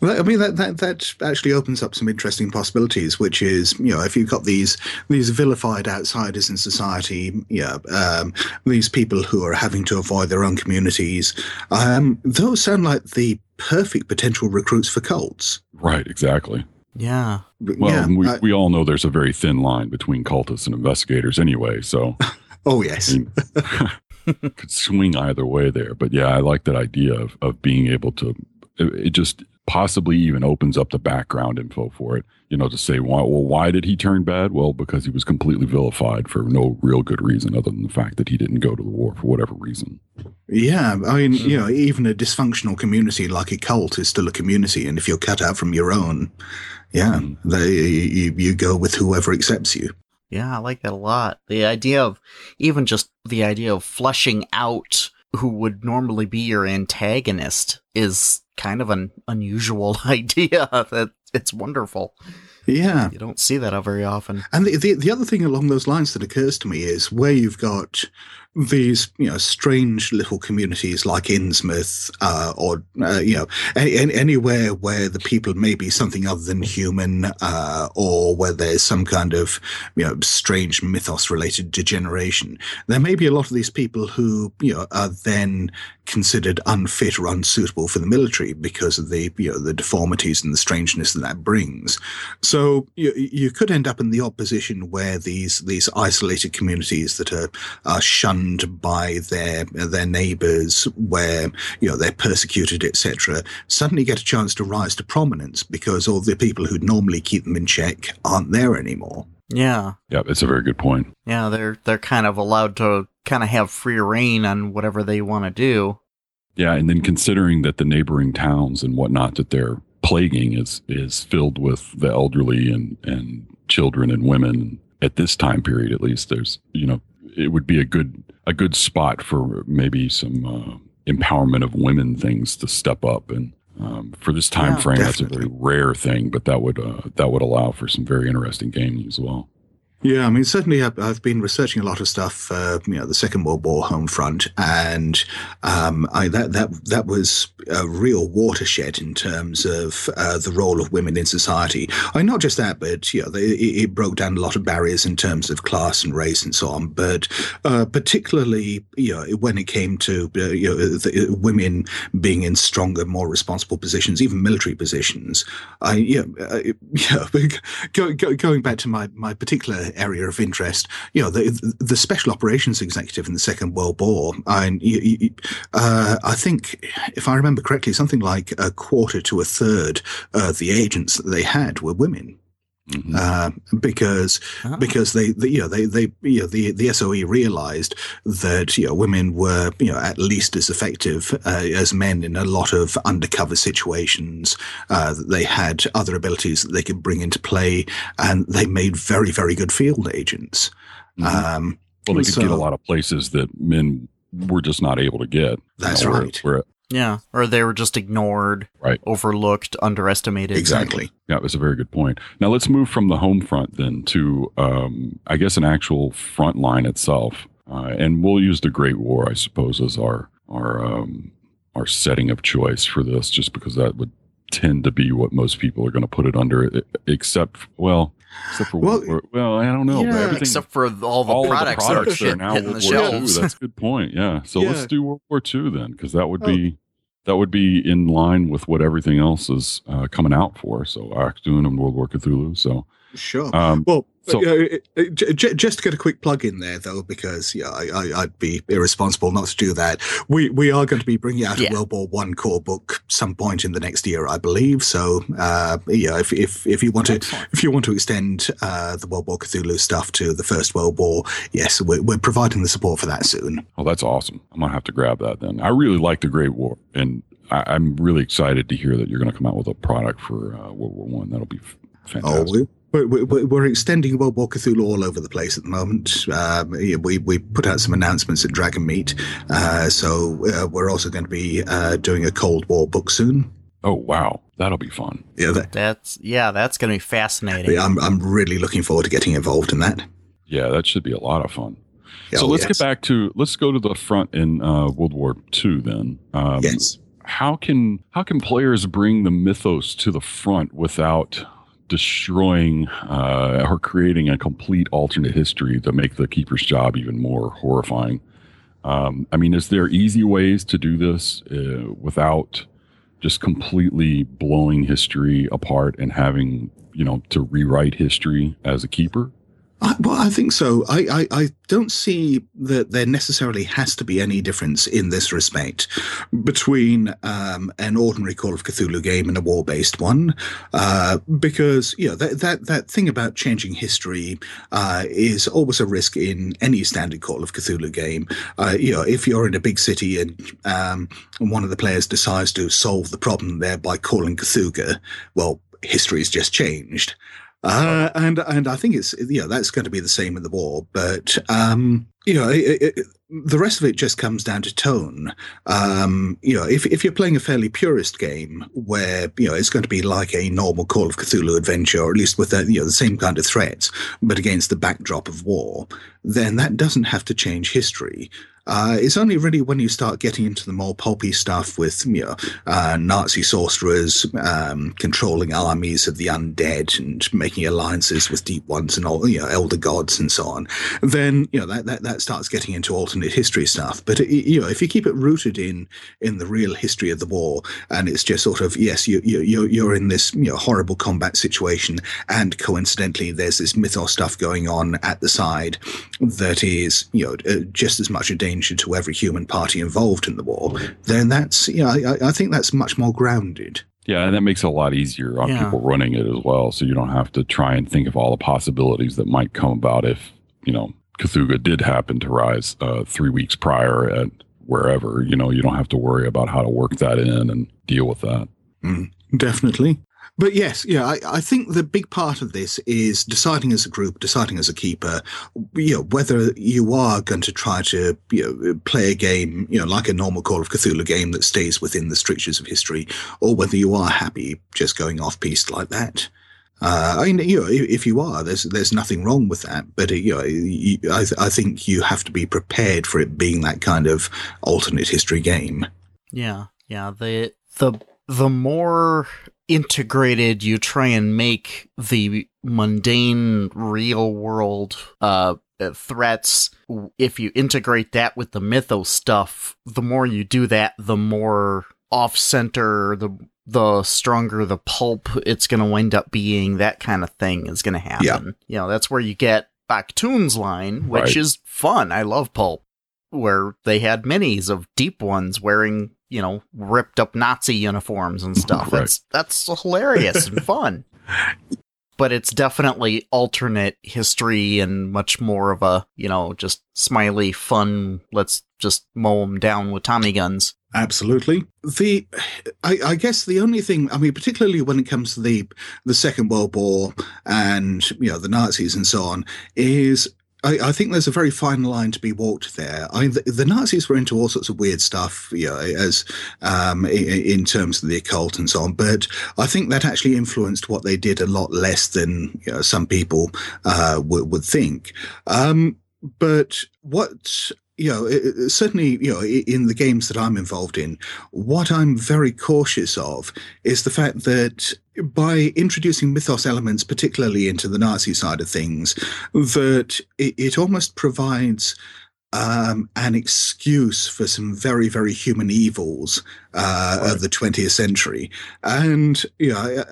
Well, I mean that, that that actually opens up some interesting possibilities, which is you know if you've got these these vilified outsiders in society, yeah, um, these people who are having to avoid their own communities, um, those sound like the perfect potential recruits for cults. Right, exactly. Yeah Well, yeah. we, I- we all know there's a very thin line between cultists and investigators anyway, so oh yes. I mean, could swing either way there. But yeah, I like that idea of, of being able to, it, it just possibly even opens up the background info for it, you know, to say, why, well, why did he turn bad? Well, because he was completely vilified for no real good reason other than the fact that he didn't go to the war for whatever reason. Yeah, I mean, you know, even a dysfunctional community like a cult is still a community, and if you're cut out from your own, yeah, mm-hmm. they, you, you go with whoever accepts you. Yeah, I like that a lot. The idea of even just the idea of fleshing out who would normally be your antagonist is kind of an unusual idea. That it's wonderful. Yeah. You don't see that very often. And the, the the other thing along those lines that occurs to me is where you've got these you know strange little communities like Innsmouth uh, or uh, you know any, any, anywhere where the people may be something other than human uh, or where there's some kind of you know strange mythos related degeneration. There may be a lot of these people who you know are then considered unfit or unsuitable for the military because of the you know the deformities and the strangeness that that brings. So you you could end up in the opposition where these these isolated communities that are are shunned by their their neighbours, where you know they're persecuted, etc., suddenly get a chance to rise to prominence because all the people who'd normally keep them in check aren't there anymore. Yeah. Yeah, it's a very good point. Yeah, they're they're kind of allowed to kind of have free reign on whatever they want to do. Yeah, and then considering that the neighboring towns and whatnot that they're plaguing is is filled with the elderly and and children and women at this time period at least there's you know it would be a good a good spot for maybe some uh, empowerment of women things to step up and um, for this time Yeah, frame that's a very rare thing but that would uh, that would allow for some very interesting gaming as well Yeah, I mean, certainly I've, I've been researching a lot of stuff, uh, you know, the Second World War home front, and um, I, that that that was a real watershed in terms of uh, the role of women in society. I mean, not just that, but you know, they, it, broke down a lot of barriers in terms of class and race and so on. But uh, particularly, you know, when it came to uh, you know the, women being in stronger, more responsible positions, even military positions, I you know, uh, yeah, go, go, going back to my my particular area of interest, you know, the the special operations executive in the Second World War, you, uh, I think, if I remember correctly, something like a quarter to a third of the agents that they had were women. Uh, because because they, they you know they they you know the the SOE realized that you know women were you know at least as effective uh, as men in a lot of undercover situations uh, they had other abilities that they could bring into play and they made very very good field agents. Um well they could get a lot of places that men were just not able to get That's where- right. where Yeah, or they were just ignored, Right. overlooked, underestimated. exactly Yeah, that's a very good point. Now let's move from the home front then to, um, I guess, an actual front line itself, uh, and we'll use the Great War, I suppose, as our our um, our setting of choice for this, just because that would tend to be what most people are going to put it under, except well, except for Well, well, well I don't know, yeah, everything. Except for all the all products, the products that that are are now hitting World the War II. shelves. That's a good point. Yeah. So Yeah. let's do World War II then, because that would Oh. be that would be in line with what everything else is uh, coming out for. So Achtung and World War Cthulhu. So Sure. Um, well, so- j- j- just to get a quick plug in there, though, because yeah, I, I, I'd be irresponsible not to do that. We we are going to be bringing out Yeah. a World War One core book some point in the next year, I believe. So, uh, yeah, if if if you want to Excellent. if you want to extend uh, the World War Cthulhu stuff to the First World War, yes, we're, we're providing the support for that soon. Oh, that's awesome. I'm gonna have to grab that then. I really like the Great War, and I, I'm really excited to hear that you're gonna come out with a product for uh, World War One. That'll be f- Oh, fantastic. we, we're, we're, we're extending World War Cthulhu all over the place at the moment. Um, we we put out some announcements at Dragonmeet, uh, so uh, we're also going to be uh, doing a Cold War book soon. oh wow, that'll be fun. Yeah, that, That's yeah, that's gonna be fascinating. yeah, I'm I'm really looking forward to getting involved in that. Yeah, that should be a lot of fun. Yeah, so oh, let's yes. get back to let's go to the front in uh, World War II then. Um, Yes. How can how can players bring the mythos to the front without destroying uh, or creating a complete alternate history to make the keeper's job even more horrifying? Um, I mean, is there easy ways to do this uh, without just completely blowing history apart and having you know to rewrite history as a keeper? I, well, I think so. I, I, I don't see that there necessarily has to be any difference in this respect between um, an ordinary Call of Cthulhu game and a war-based one, uh, because you know that that that thing about changing history uh, is always a risk in any standard Call of Cthulhu game. Uh, you know, if you're in a big city and um, one of the players decides to solve the problem there by calling Cthulhu, well, history's just changed. Uh, and and I think it's you know that's going to be the same in the war, but um, you know it, it, the rest of it just comes down to tone. Um, you know, if if you're playing a fairly purist game where you know it's going to be like a normal Call of Cthulhu adventure, or at least with the, you know the same kind of threats, but against the backdrop of war, then that doesn't have to change history. Uh, it's only really when you start getting into the more pulpy stuff with you know uh, Nazi sorcerers um, controlling armies of the undead and making alliances with deep ones and all you know elder gods and so on. Then you know that that, that starts getting into alternate history stuff. But it, you know if you keep it rooted in in the real history of the war, and it's just sort of yes you you you're, you're in this you know horrible combat situation, and coincidentally there's this mythos stuff going on at the side that is you know uh, just as much a danger to every human party involved in the war, then that's, you know, I, I think that's much more grounded. Yeah, and that makes it a lot easier on Yeah. people running it as well. So you don't have to try and think of all the possibilities that might come about if, you know, Cthulhu did happen to rise uh, three weeks prior at wherever. You know, you don't have to worry about how to work that in and deal with that. Mm, definitely. But yes, yeah, I, I think the big part of this is deciding as a group, deciding as a keeper, you know, whether you are going to try to you know, play a game, you know, like a normal Call of Cthulhu game that stays within the strictures of history, or whether you are happy just going off piste like that. Uh, I mean, you know, if, you are, there's there's nothing wrong with that. But you know, you, I, th- I think you have to be prepared for it being that kind of alternate history game. Yeah, yeah. The the the more integrated you try and make the mundane real world uh threats if you integrate that with the mythos stuff the more you do that the more off center the the stronger the pulp it's going to wind up being that kind of thing is going to happen Yeah. you know that's where you get Achtung's line which Right. is fun i love pulp where they had minis of deep ones wearing, you know, ripped up Nazi uniforms and stuff. Right. That's that's hilarious and fun. But it's definitely alternate history and much more of a, you know, just smiley, fun, let's just mow them down with Tommy guns. Absolutely. The, I, I guess the only thing, I mean, particularly when it comes to the the Second World War and you know the Nazis and so on, is I, I think there's a very fine line to be walked there. I mean, the, the Nazis were into all sorts of weird stuff, you know, as um, in, in terms of the occult and so on. But I think that actually influenced what they did a lot less than you know, some people uh, would, would think. Um, but what you know, it- certainly, you know, in the games that I'm involved in, what I'm very cautious of is the fact that by introducing mythos elements, particularly into the Nazi side of things, that it, it almost provides um, an excuse for some very, very human evils uh, of the 20th century. And, you know,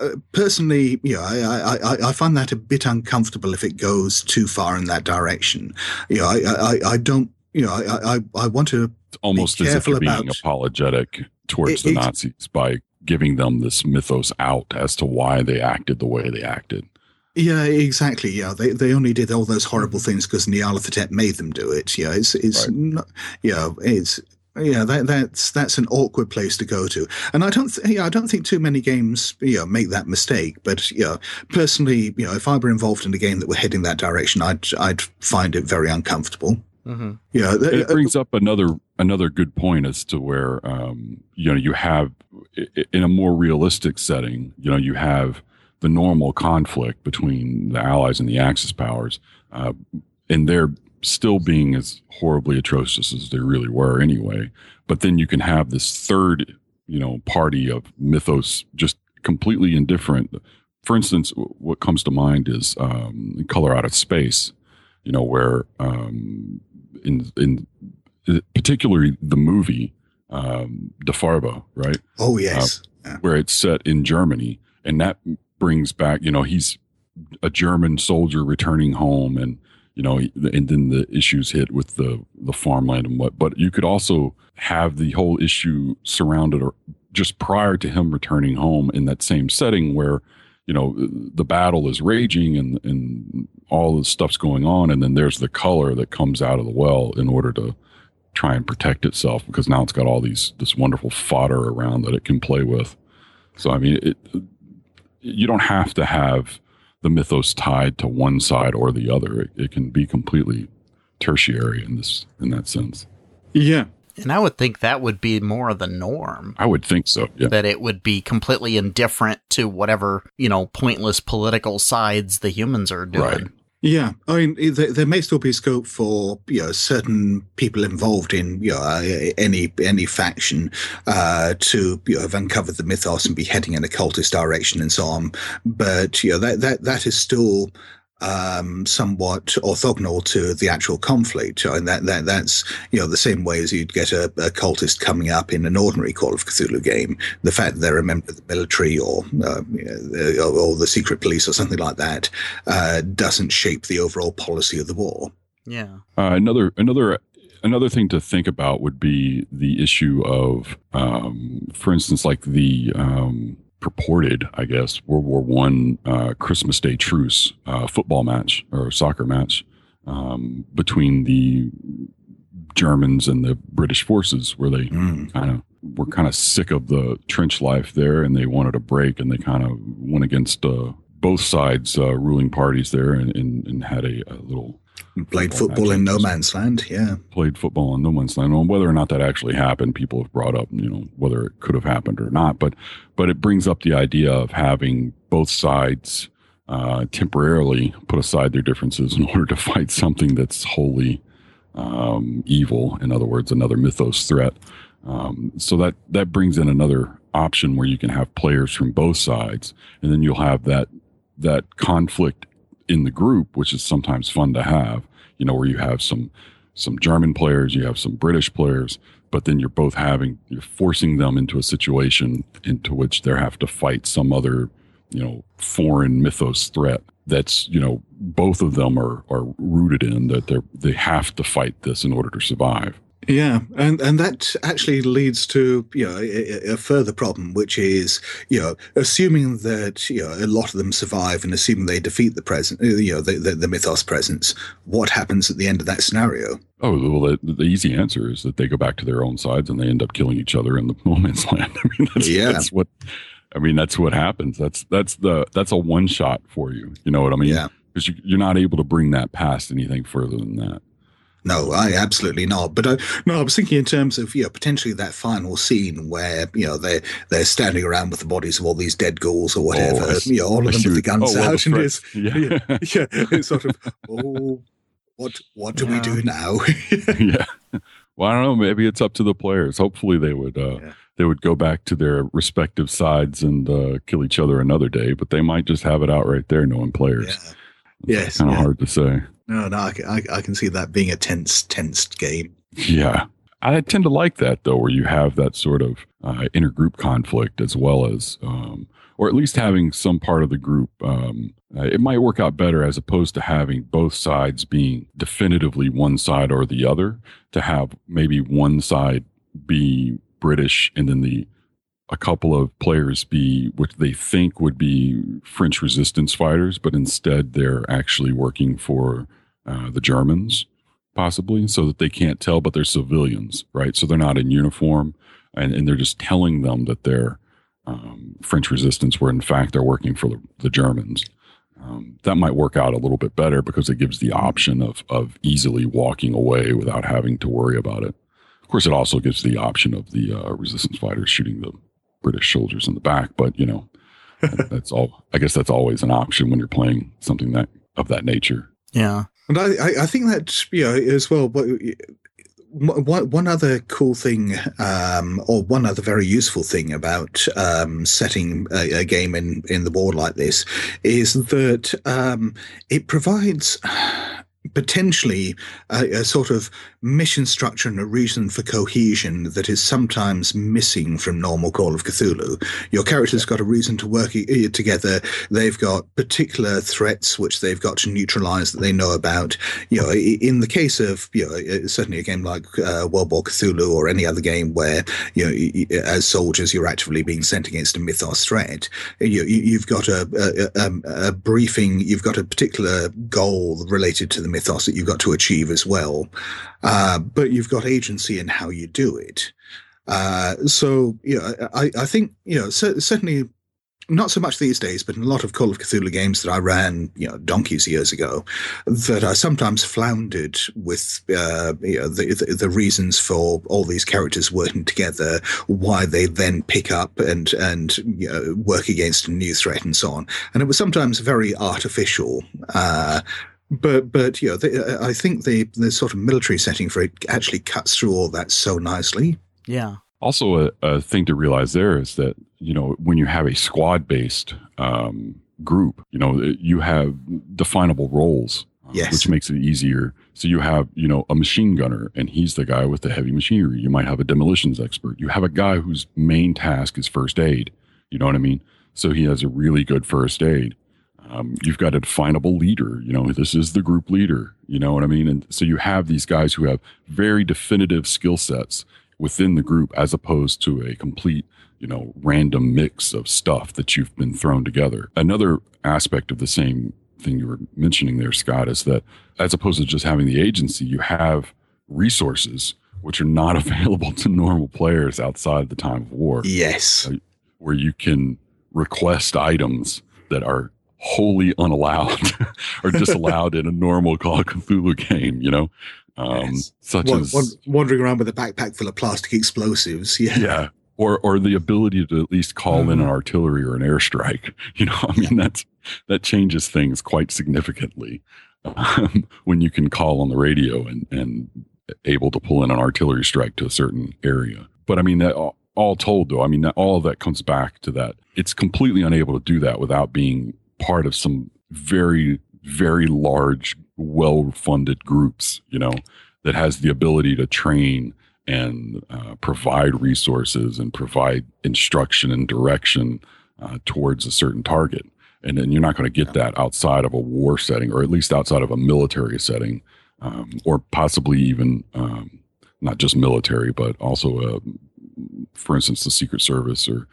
uh, personally, you know, I, I, I, find that a bit uncomfortable if it goes too far in that direction. You know, I, I, I don't, you know, I, I, I want to almost as if you're being about apologetic towards It- the Nazis by giving them this mythos out as to why they acted the way they acted. Yeah, exactly. Yeah, they they only did all those horrible mm-hmm. things because Nyarlathotep made them do it. Yeah, it's it's not, yeah, it's yeah that that's that's an awkward place to go to, and I don't th- yeah I don't think too many games you know make that mistake. But yeah, personally, you know, if I were involved in a game that were heading that direction, I'd I'd find it very uncomfortable. Mm-hmm. Yeah, th- it brings up another another good point as to where um, you know you have in a more realistic setting you know you have the normal conflict between the allies and the axis powers uh, and they're still being as horribly atrocious as they really were anyway but then you can have this third you know party of mythos just completely indifferent for instance w- what comes to mind is um, color out of space you know where um, in in particularly the movie um, Die Farbe, right? Oh yes, Uh, where it's set in Germany, and that brings back, you know, he's a German soldier returning home, and you know, and then the issues hit with the the farmland and what. But you could also have the whole issue surrounded or just prior to him returning home in that same setting where you know the battle is raging and and all the stuff's going on. And then there's the color that comes out of the well in order to try and protect itself because now it's got all these this wonderful fodder around that it can play with. So i mean it you don't have to have the mythos tied to one side or the other. It, it can be completely tertiary in this in that sense. Yeah. And I would think that would be more of the norm. i would think so yeah That it would be completely indifferent to whatever, you know, pointless political sides the humans are doing. Right. Yeah, I mean, there, there may still be scope for you know certain people involved in you know uh, any any faction uh, to you know, have uncovered the mythos and be heading in a cultist direction and so on. But you know that that that is still um, somewhat orthogonal to the actual conflict, and that that that's you know the same way as you'd get a, a cultist coming up in an ordinary Call of Cthulhu game. The fact that they're a member of the military or uh, you know, or, or the secret police or something like that uh, doesn't shape the overall policy of the war. Yeah. Uh, another another another thing to think about would be the issue of, um, for instance, like the um, purported, I guess, World War One uh, Christmas Day truce uh, football match or soccer match um, between the Germans and the British forces, where they Mm. kind of were kind of sick of the trench life there, and they wanted a break, and they kind of went against uh, both sides uh, ruling parties there, and, and, and had a, a little Played football in no man's land. Yeah. played football in no man's land. Well, whether or not that actually happened, people have brought up, you know, whether it could have happened or not. But but it brings up the idea of having both sides uh, temporarily put aside their differences in order to fight something that's wholly um, evil. In other words, another mythos threat. Um, so that that brings in another option where you can have players from both sides, and then you'll have that that conflict in the group, which is sometimes fun to have. You know, where you have some some German players, you have some British players, but then you're both having you're forcing them into a situation into which they have to fight some other you know foreign mythos threat that's you know both of them are are rooted in that they they have to fight this in order to survive Yeah, and and that actually leads to you know a, a further problem, which is you know assuming that you know a lot of them survive and assuming they defeat the present, uh, you know the, the, the mythos presence. What happens at the end of that scenario? Oh well, the, the easy answer is that they go back to their own sides and they end up killing each other in the no man's land. I mean, that's, Yeah. that's what. I mean, that's what happens. That's that's the that's a one shot for you. You know what I mean? Yeah. Because you, you're not able to bring that past anything further than that. No, I absolutely not. But I, no, I was thinking in terms of you know potentially that final scene where you know they they're standing around with the bodies of all these dead ghouls or whatever. Oh, you know, all of them with the guns oh, well, the out, and it's yeah. yeah, yeah, it's sort of oh, what what do we do now? yeah. Well, I don't know. Maybe it's up to the players. Hopefully, they would uh, they would go back to their respective sides and uh, kill each other another day. But they might just have it out right there, knowing players. Yeah. yes, kind of yeah. hard to say. No, no, I, can- I, I can see that being a tense, tensed game. Yeah. I tend to like that though, where you have that sort of uh, intergroup conflict as well as, um, or at least having some part of the group. Um, uh, it might work out better as opposed to having both sides being definitively one side or the other. To have maybe one side be British and then the a couple of players be what they think would be French resistance fighters, but instead they're actually working for uh, the Germans, possibly, so that they can't tell, but they're civilians, right? So they're not in uniform, and, and they're just telling them that they're um, French resistance, where in fact they're working for the, the Germans. Um, that might work out a little bit better because it gives the option of of easily walking away without having to worry about it. Of course, it also gives the option of the uh, resistance fighters shooting the British soldiers in the back, but you know, that's all. I guess that's always an option when you're playing something that of that nature. Yeah, and I, I, I think that you know as well. But one, one other cool thing, um, or one other very useful thing about um, setting a, a, game in, in the board like this is that um, it provides potentially a, a, sort of mission structure and a reason for cohesion that is sometimes missing from normal Call of Cthulhu. Your characters got a reason to work together. They've got particular threats which they've got to neutralize that they know about. You know, in the case of you know certainly a game like uh, World War Cthulhu or any other game where you know as soldiers you're actively being sent against a mythos threat. You, have got a, a, a briefing. You've got a particular goal related to the mythos that you've got to achieve as well. Uh, but you've got agency in how you do it. Uh, so, you know, I, I think, you know, certainly not so much these days, but in a lot of Call of Cthulhu games that I ran, you know, donkeys years ago, that I sometimes floundered with, uh, you know, the, the, the reasons for all these characters working together, why they then pick up and and you know, work against a new threat and so on, and it was sometimes very artificial. Uh, but but you know, the, I think the the sort of military setting for it actually cuts through all that so nicely. Yeah. Also, a, a thing to realize there is that you know when you have a squad based um, group, you know you have definable roles, uh, yes. which makes it easier. So you have you know a machine gunner, and he's the guy with the heavy machinery. You might have a demolitions expert. You have a guy whose main task is first aid. You know what I mean? So he has a really good first aid um, you've got a definable leader. You know, this is the group leader. You know what I mean? And so you have these guys who have very definitive skill sets within the group as opposed to a complete, you know, random mix of stuff that you've been thrown together. Another aspect of the same thing you were mentioning there, Scott, is that as opposed to just having the agency, you have resources which are not available to normal players outside the time of war. Yes. Uh, where you can request items that are wholly unallowed or disallowed in a normal Call of Cthulhu game, you know? Um, yes. such as wandering around with a backpack full of plastic explosives. Yeah. Yeah. Or, or the ability to at least call mm. in an mm-hmm. artillery or an airstrike. You know, I mean, that's, that changes things quite significantly um, when you can call on the radio and, and able to pull in an artillery strike to a certain area. But I mean, that all, told though, I mean, that all of that comes back to that. It's completely unable to do that without being part of some very, very large, well funded groups, you know, that has the ability to train and uh, provide resources and provide instruction and direction uh, towards a certain target. And then you're not going to get that outside of a war setting, or at least outside of a military setting, um, or possibly even um, not just military, but also, uh, for instance, the Secret Service or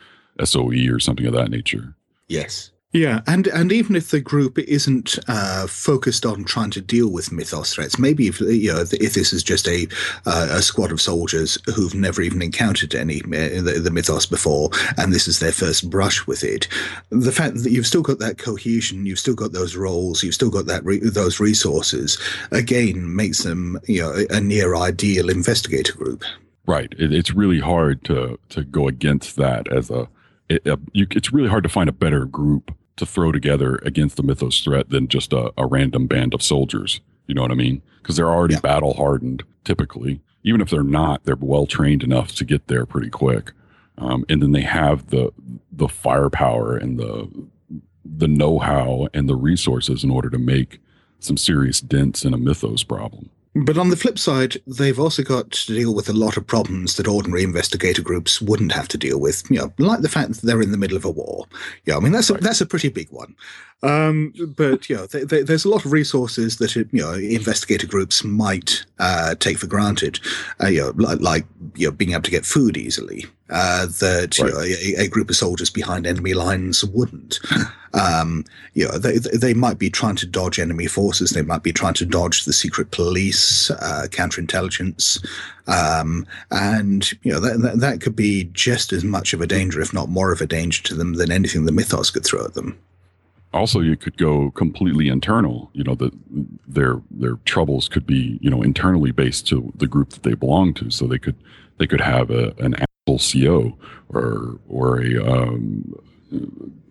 SOE or something of that nature. Yes. Yeah, and and even if the group isn't uh, focused on trying to deal with mythos threats, maybe if you know if this is just a uh, a squad of soldiers who've never even encountered any uh, the, the, mythos before, and this is their first brush with it, the fact that you've still got that cohesion, you've still got those roles, you've still got that re- those resources, again makes them you know a near ideal investigator group. Right. It, it's really hard to to go against that as a you, it's really hard to find a better group to throw together against the mythos threat than just a, a random band of soldiers. You know what I mean? Because they're already yeah. battle hardened typically. Even if they're not, they're well trained enough to get there pretty quick. Um, and then they have the the firepower and the the know how and the resources in order to make some serious dents in a mythos problem. But on the flip side, they've also got to deal with a lot of problems that ordinary investigator groups wouldn't have to deal with. You know, like the fact that they're in the middle of a war. Yeah, I mean that's a, that's a pretty big one. Um, but you know, th- th- there's a lot of resources that you know investigator groups might uh, take for granted. Uh, you know, like, like you know, being able to get food easily. Uh, that you know, a, a group of soldiers behind enemy lines wouldn't. Um, you know, they they might be trying to dodge enemy forces. They might be trying to dodge the secret police, uh, counterintelligence, um, and you know that, that that could be just as much of a danger, if not more of a danger to them than anything the mythos could throw at them. Also, you could go completely internal. You know that their their troubles could be you know internally based to the group that they belong to. So they could they could have a, an actual CO or or a um,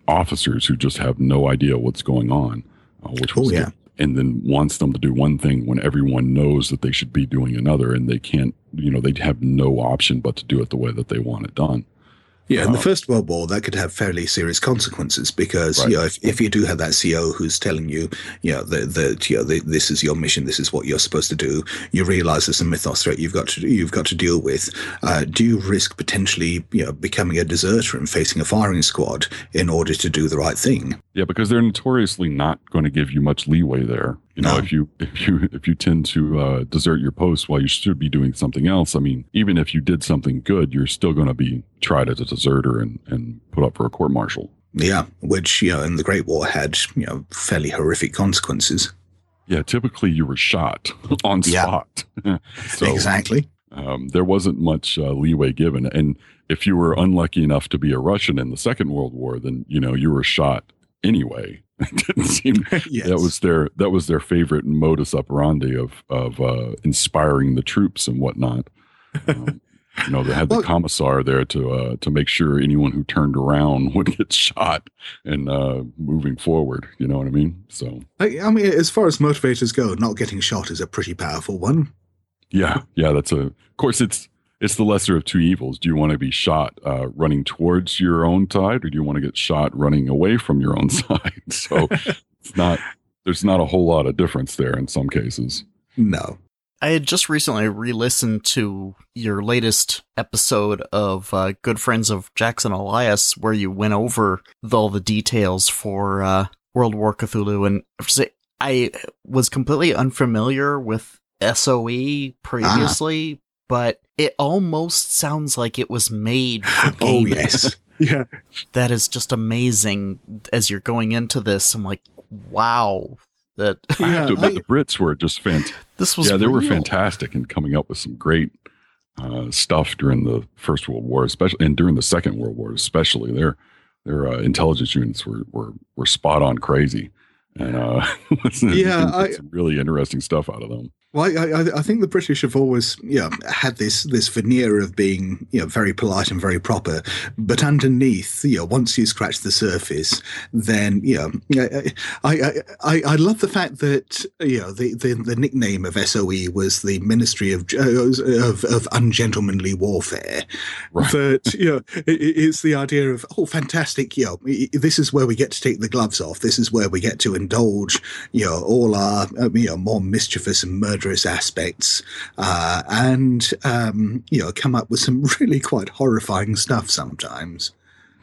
officers who just have no idea what's going on, uh, which was Oh, yeah. and then wants them to do one thing when everyone knows that they should be doing another, and they can't. You know, they have no option but to do it the way that they want it done. Yeah, in the Uh, First World War, that could have fairly serious consequences because Right. you know if, if you do have that CO who's telling you, you know, that that you know this is your mission, this is what you're supposed to do, you realise there's a mythos threat you've got to you've got to deal with. Uh, do you risk potentially you know becoming a deserter and facing a firing squad in order to do the right thing? Yeah, because they're notoriously not going to give you much leeway there. You know, No. if you if you if you tend to uh, desert your post while you should be doing something else, I mean, even if you did something good, you're still going to be tried as a deserter and and put up for a court martial. Yeah, which you know in the Great War had you know fairly horrific consequences. Yeah, typically you were shot on Yeah. spot. so exactly. um, there wasn't much uh, leeway given, and if you were unlucky enough to be a Russian in the Second World War, then you know you were shot anyway. It didn't seem Yes. that was their that was their favorite modus operandi of of uh, inspiring the troops and whatnot. Um, you know, they had the Well- commissar there to uh, to make sure anyone who turned around would get shot and uh, moving forward. You know what I mean? So I, I mean, as far as motivators go, not getting shot is a pretty powerful one. yeah, yeah. That's a. Of course, it's it's the lesser of two evils. Do you want to be shot uh, running towards your own side, or do you want to get shot running away from your own side? So it's not. There's not a whole lot of difference there in some cases. No. I had just recently re-listened to your latest episode of uh, Good Friends of Jackson Elias, where you went over the, all the details for uh, World War Cthulhu, and I have to say, I was completely unfamiliar with SOE previously, but it almost sounds like it was made for Oh yes. yeah. that is just amazing. As you're going into this, I'm like, wow, that I have to Yeah, admit, the Brits were just fantastic. this was yeah, they were fantastic in coming up with some great uh, stuff during the First World War, especially and during the Second World War, especially. Their their uh, intelligence units were, were were spot on crazy, and uh, Yeah, you I- some really interesting stuff out of them. Well, I, I, I think the British have always, you know, had this this veneer of being, you know, very polite and very proper. But underneath, you know, once you scratch the surface, then, you know, I I, I, I love the fact that, you know, the, the, the nickname of SOE was the Ministry of of, of Ungentlemanly Warfare. Right. That, you know, it, it- it's the idea of, oh, fantastic, you know, this is where we get to take the gloves off. This is where we get to indulge, you know, all our, uh, you know, more mischievous and murderous aspects, uh, and, um, you know, come up with some really quite horrifying stuff sometimes.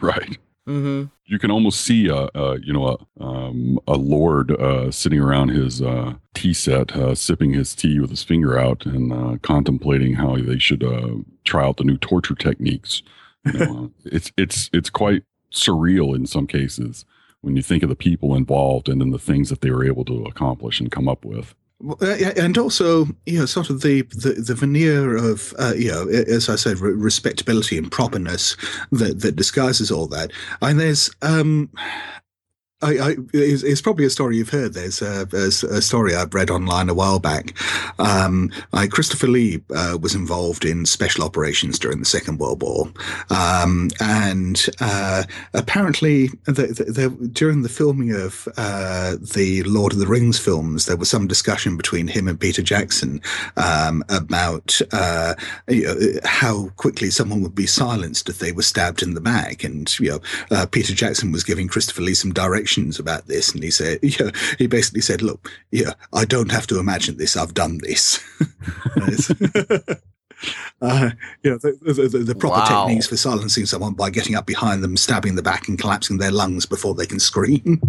Right. Mm-hmm. You can almost see a, a you know a, um, a lord uh, sitting around his uh, tea set, uh, sipping his tea with his finger out and uh, contemplating how they should uh, try out the new torture techniques. You know, uh, it's it's it's quite surreal in some cases when you think of the people involved and then the things that they were able to accomplish and come up with. Uh, and also, you know, sort of the the, the veneer of, uh, you know, as I said, re- respectability and properness that that disguises all that. And there's, um, I, I it's, it's probably a story you've heard. There's a, there's a story I've read online a while back. Um, I, Christopher Lee uh, was involved in special operations during the Second World War, um, and uh, apparently, the, the, the, during the filming of uh, the Lord of the Rings films, there was some discussion between him and Peter Jackson um, about uh, you know, how quickly someone would be silenced if they were stabbed in the back, and you know, uh, Peter Jackson was giving Christopher Lee some directions questions about this, and he said, yeah, he basically said, "Look, yeah, I don't have to imagine this. I've done this." Uh, you know, the, the, the, the proper Wow. techniques for silencing someone by getting up behind them, stabbing the back, and collapsing their lungs before they can scream.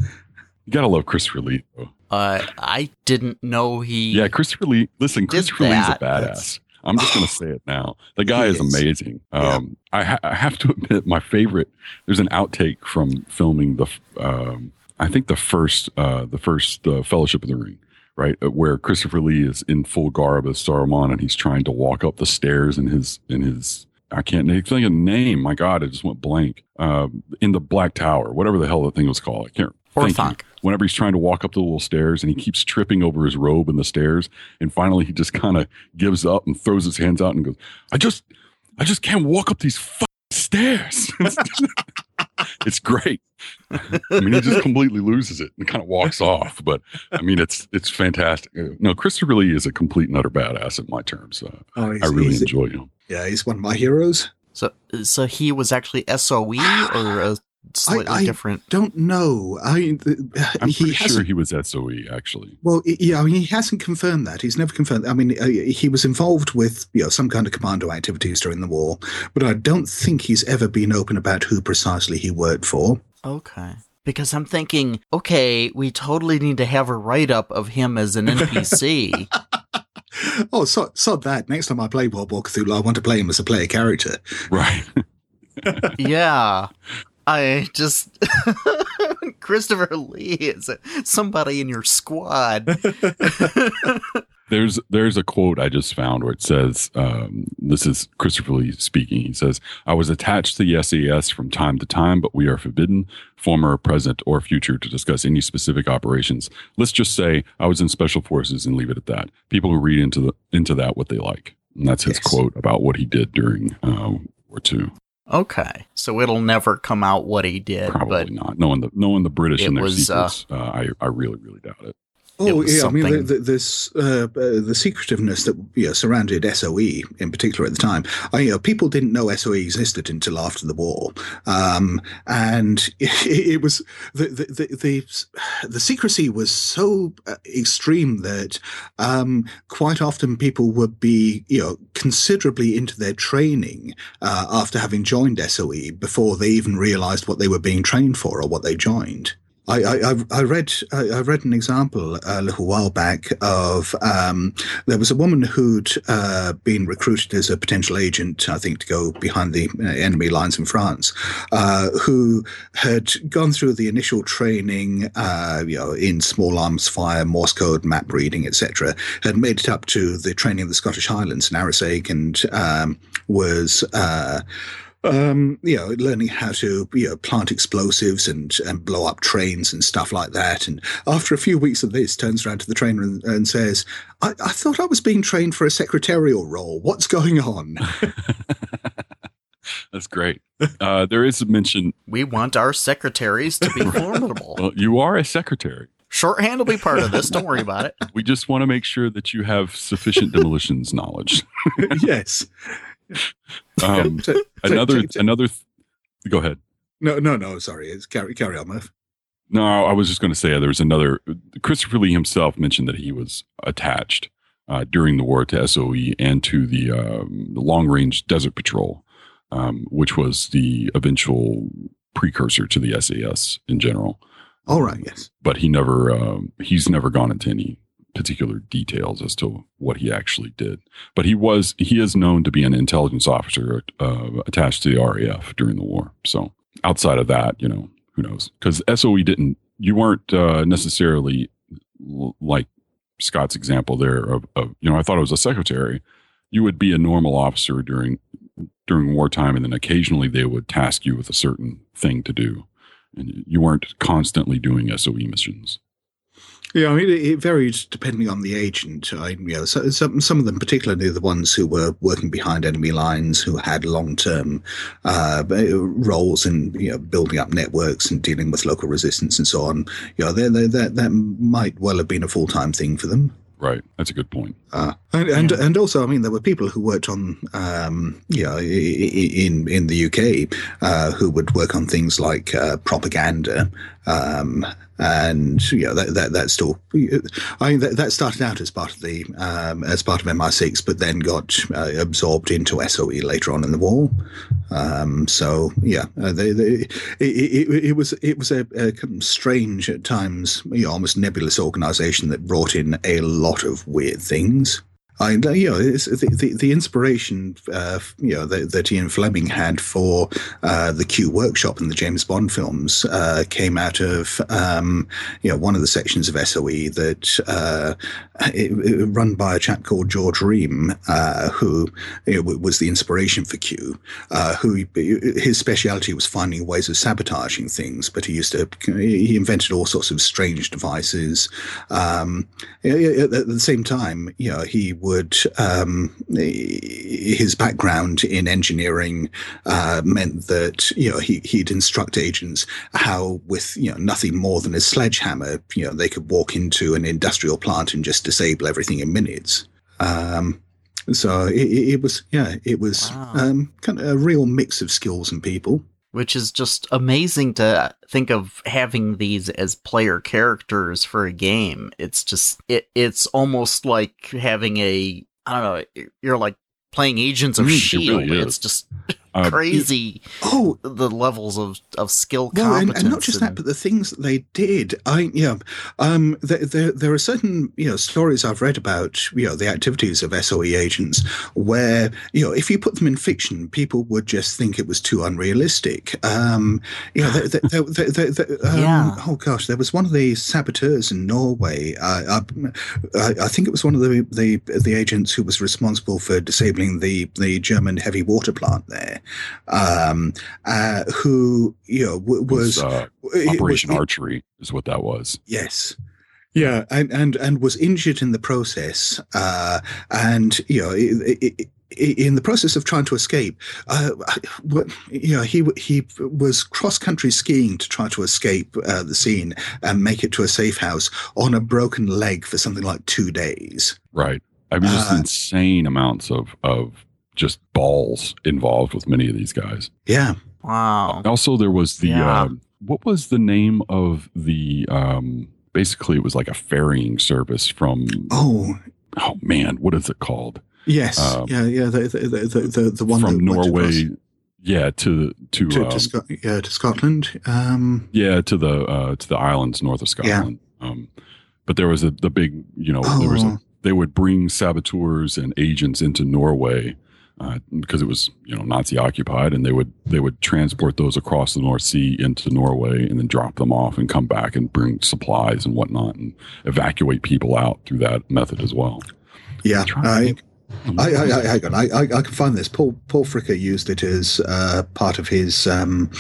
You gotta love Christopher Lee, though. Uh, I didn't know he. Yeah, Christopher Lee. Listen, did Christopher Lee's a that. badass. I'm just gonna say it now. The guy is, is. amazing. Um, I, ha- I have to admit, my favorite. There's an outtake from filming the. Um, I think the first, uh, the first uh, Fellowship of the Ring, right, uh, where Christopher Lee is in full garb as Saruman, and he's trying to walk up the stairs in his in his. I can't think of a name. My God, it just went blank. Um, in the Black Tower, whatever the hell that thing was called. I can't. Thank you. whenever he's trying to walk up the little stairs and he keeps tripping over his robe in the stairs and finally he just kind of gives up and throws his hands out and goes i just i just can't walk up these fucking stairs. It's great. I mean he just completely loses it and kind of walks off but i mean it's it's fantastic. Uh, no christopher lee is a complete and utter badass in my terms uh, Oh, i really enjoy him. Yeah, he's one of my heroes. So, so he was actually SOE or a slightly I different. Don't know. I mean, the- i'm he pretty sure he was soe actually Well, yeah, I mean, he hasn't confirmed that. He's never confirmed. I mean, uh, he was involved with you know some kind of commando activities during the war, but I don't think he's ever been open about who precisely he worked for. Okay. Because I'm thinking, okay, we totally need to have a write up of him as an NPC. Oh, so, sod that. Next time I play World War Cthulhu, I want to play him as a player character. right yeah. I just. Christopher Lee is somebody in your squad. There's there's a quote I just found where it says, um, "This is Christopher Lee speaking." He says, "I was attached to the SAS from time to time, but we are forbidden, former, present, or future, to discuss any specific operations. Let's just say I was in special forces and leave it at that. People who read into the into that what they like." And that's his Yes. quote about what he did during uh, War II. Okay. So it'll never come out what he did, Probably but not. Knowing the knowing the British and their was, uh, secrets, uh, I I really really doubt it. Oh yeah, I mean, the, the, this uh, uh, the secretiveness that you know, surrounded SOE in particular at the time. I, you know, people didn't know SOE existed until after the war, um, and it, it was the the, the the the secrecy was so uh, extreme that um, quite often people would be you know considerably into their training uh, after having joined SOE before they even realised what they were being trained for or what they joined. I, I, I- read I read an example a little while back of um, there was a woman who'd uh, been recruited as a potential agent, I think, to go behind the uh, enemy lines in France, uh, who had gone through the initial training, uh, you know, in small arms fire, Morse code, map reading, etc. Had made it up to the training of the Scottish Highlands in Arisaig, and um, was. Um, you know, learning how to you know plant explosives and and blow up trains and stuff like that. And after a few weeks of this, turns around to the trainer and, and says, I, "I thought I was being trained for a secretarial role. What's going on?" That's great. Uh, there is a mention. we want our secretaries to be formidable. Well, you are a secretary. Shorthand will be part of this. Don't worry about it. We just want to make sure that you have sufficient demolitions knowledge. yes. Um, another, another. Th- go ahead. no, no, no. Sorry, it's carry carry on, Murph. No, I was just going to say there was another. Christopher Lee himself mentioned that he was attached uh, during the war to SOE and to the, um, the Long Range Desert Patrol, um, which was the eventual precursor to the SAS in general. All right. Yes. But he never, um, he's never gone into any particular details as to what he actually did. But he was, he is known to be an intelligence officer uh, attached to the RAF during the war. So outside of that, you know, who knows? Because SOE didn't, you weren't uh, necessarily l- like Scott's example there of, of, you know, I thought it was a secretary. You would be a normal officer during during wartime, and then occasionally they would task you with a certain thing to do, and you weren't constantly doing SOE missions. Yeah, I mean, it, it varied depending on the agent. I, you know, so, some some of them, particularly the ones who were working behind enemy lines, who had long term uh, roles in you know building up networks and dealing with local resistance and so on. You know, they, they, that that might well have been a full time thing for them. Right, that's a good point. Uh, and, and and also, I mean, there were people who worked on, um, you know, i- i- in in the UK, uh, who would work on things like uh, propaganda Um, and you know that that that's still. I mean that, that started out as part of the um, as part of MI6, but then got uh, absorbed into SOE later on in the war. Um, so yeah, uh, they, they, it, it, it was it was a, a strange at times, you know, almost nebulous organization that brought in a lot of weird things. I, you know, the, the, the inspiration, uh, you know, that, that Ian Fleming had for uh, the Q workshop and the James Bond films uh, came out of, um, you know, one of the sections of SOE that uh, it, it, run by a chap called George Rheam, uh, who you know, was the inspiration for Q. Uh, who his speciality was finding ways of sabotaging things, but he used to he invented all sorts of strange devices. Um, at the same time, you know, he um, his background in engineering uh, meant that you know he he'd instruct agents how with you know nothing more than a sledgehammer you know they could walk into an industrial plant and just disable everything in minutes. Um, so it, it, was yeah it was wow. um, kind of a real mix of skills and people which is just amazing to think of having these as player characters for a game. It's just it it's almost like having a I don't know, you're like playing Agents of mm, Shield. It really it's just uh, crazy. oh, the levels of, of skill, well, competence, and, and not just and, that, but the things that they did. I yeah, um, there, there, there are certain you know stories I've read about you know the activities of SOE agents where you know if you put them in fiction, people would just think it was too unrealistic. Um, you know, there, um, yeah. Oh gosh, there was one of the saboteurs in Norway. I, I, I think it was one of the, the the agents who was responsible for disabling the the German heavy water plant there um, uh, who you know w- was, uh, Operation was, Archery is what that was. Yes. Yeah, and, and and was injured in the process, uh, and you know, it, it, in the process of trying to escape, uh, you know, he he was cross country skiing to try to escape uh, the scene and make it to a safe house on a broken leg for something like two days. Right. I mean, just uh, insane amounts of of just balls involved with many of these guys. Yeah. Wow. Also, there was the yeah. uh, what was the name of the um, basically it was like a ferrying service from oh oh man what is it called? Yes, um, yeah, yeah, the the the, the, the one from Norway. Yeah, to to to, um, to, Sc- yeah, to Scotland. Um, yeah, to the uh, to the islands north of Scotland. Yeah. Um, but there was a the big you know oh. there was a, oh. they would bring saboteurs and agents into Norway uh, because it was you know Nazi occupied, and they would they would transport those across the North Sea into Norway, and then drop them off and come back and bring supplies and whatnot, and evacuate people out through that method as well. Yeah, I, I, I, I, hang on, I, I, I, can find this. Paul Paul Fricker used it as uh, part of his um,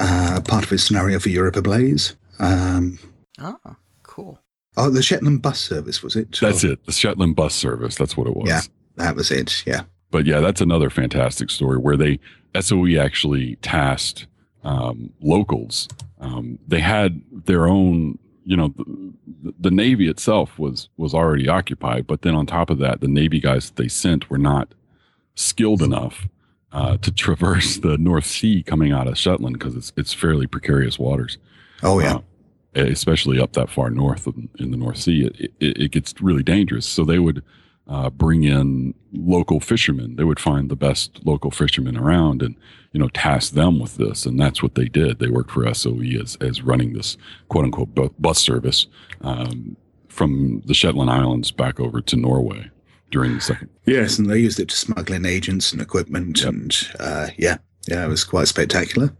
uh, part of his scenario for Europe Ablaze. Um, oh, cool. Oh, the Shetland bus service was it? That's it. The Shetland bus service. That's what it was. Yeah, that was it. Yeah but yeah, that's another fantastic story where they SOE actually tasked um, locals. Um, they had their own, you know, the, the, Navy itself was was already occupied, but then on top of that, the Navy guys that they sent were not skilled enough uh, to traverse the North Sea coming out of Shetland because it's it's fairly precarious waters. Oh yeah. Uh, especially up that far north in the North Sea, it, it, it gets really dangerous. So they would uh, bring in local fishermen. They would find the best local fishermen around and, you know, task them with this. And that's what they did. They worked for SOE as, as running this quote unquote bus service um, from the Shetland Islands back over to Norway during the second. Yes, and they used it to smuggle in agents and equipment. Yep. And uh, yeah, yeah, it was quite spectacular.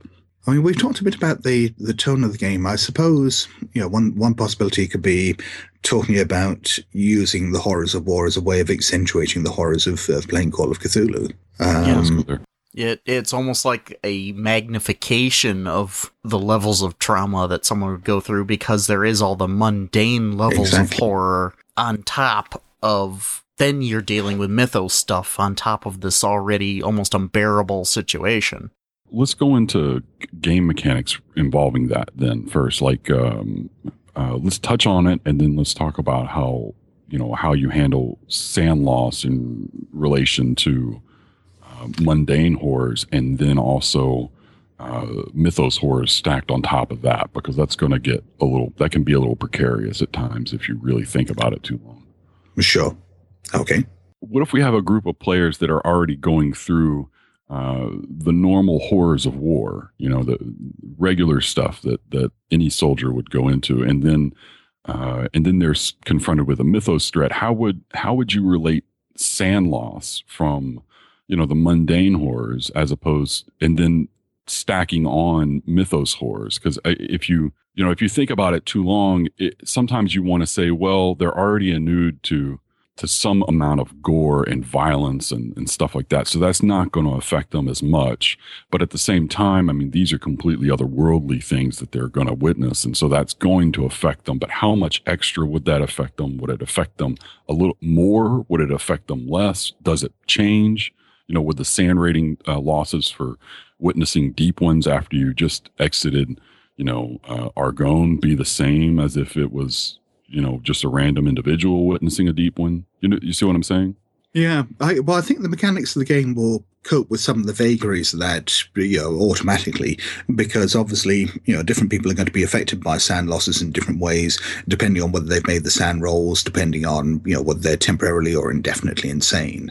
I mean, we've talked a bit about the, the tone of the game. I suppose, you know, one, one possibility could be talking about using the horrors of war as a way of accentuating the horrors of, of playing Call of Cthulhu. Um, it, it's almost like a magnification of the levels of trauma that someone would go through because there is all the mundane levels exactly. of horror on top of then you're dealing with mythos stuff on top of this already almost unbearable situation let's go into game mechanics involving that then first. Like, um, uh, let's touch on it, and then let's talk about how you know how you handle SAN loss in relation to uh, mundane horrors, and then also uh, mythos horrors stacked on top of that because that's going to get a little that can be a little precarious at times if you really think about it too long. Sure. Okay. What if we have a group of players that are already going through uh, the normal horrors of war? You know, the regular stuff that that any soldier would go into, and then uh, and then they're confronted with a mythos threat. How would how would you relate SAN loss from you know the mundane horrors as opposed and then stacking on mythos horrors because if you you know if you think about it too long it, sometimes you want to say well they're already inured to to some amount of gore and violence and, and stuff like that. So that's not going to affect them as much. But at the same time i mean these are completely otherworldly things that they're going to witness. And so that's going to affect them. But how much extra would that affect them? Would it affect them a little more? Would it affect them less? Does it change? You know, with the SAN rating uh, losses for witnessing deep ones after you just exited, you know, uh, Argonne be the same as if it was, you know, just a random individual witnessing a deep one? You know, you see what I'm saying? Yeah, I, well, I think the mechanics of the game will cope with some of the vagaries of that you know automatically because obviously you know different people are going to be affected by SAN losses in different ways depending on whether they've made the SAN rolls depending on you know whether they're temporarily or indefinitely insane.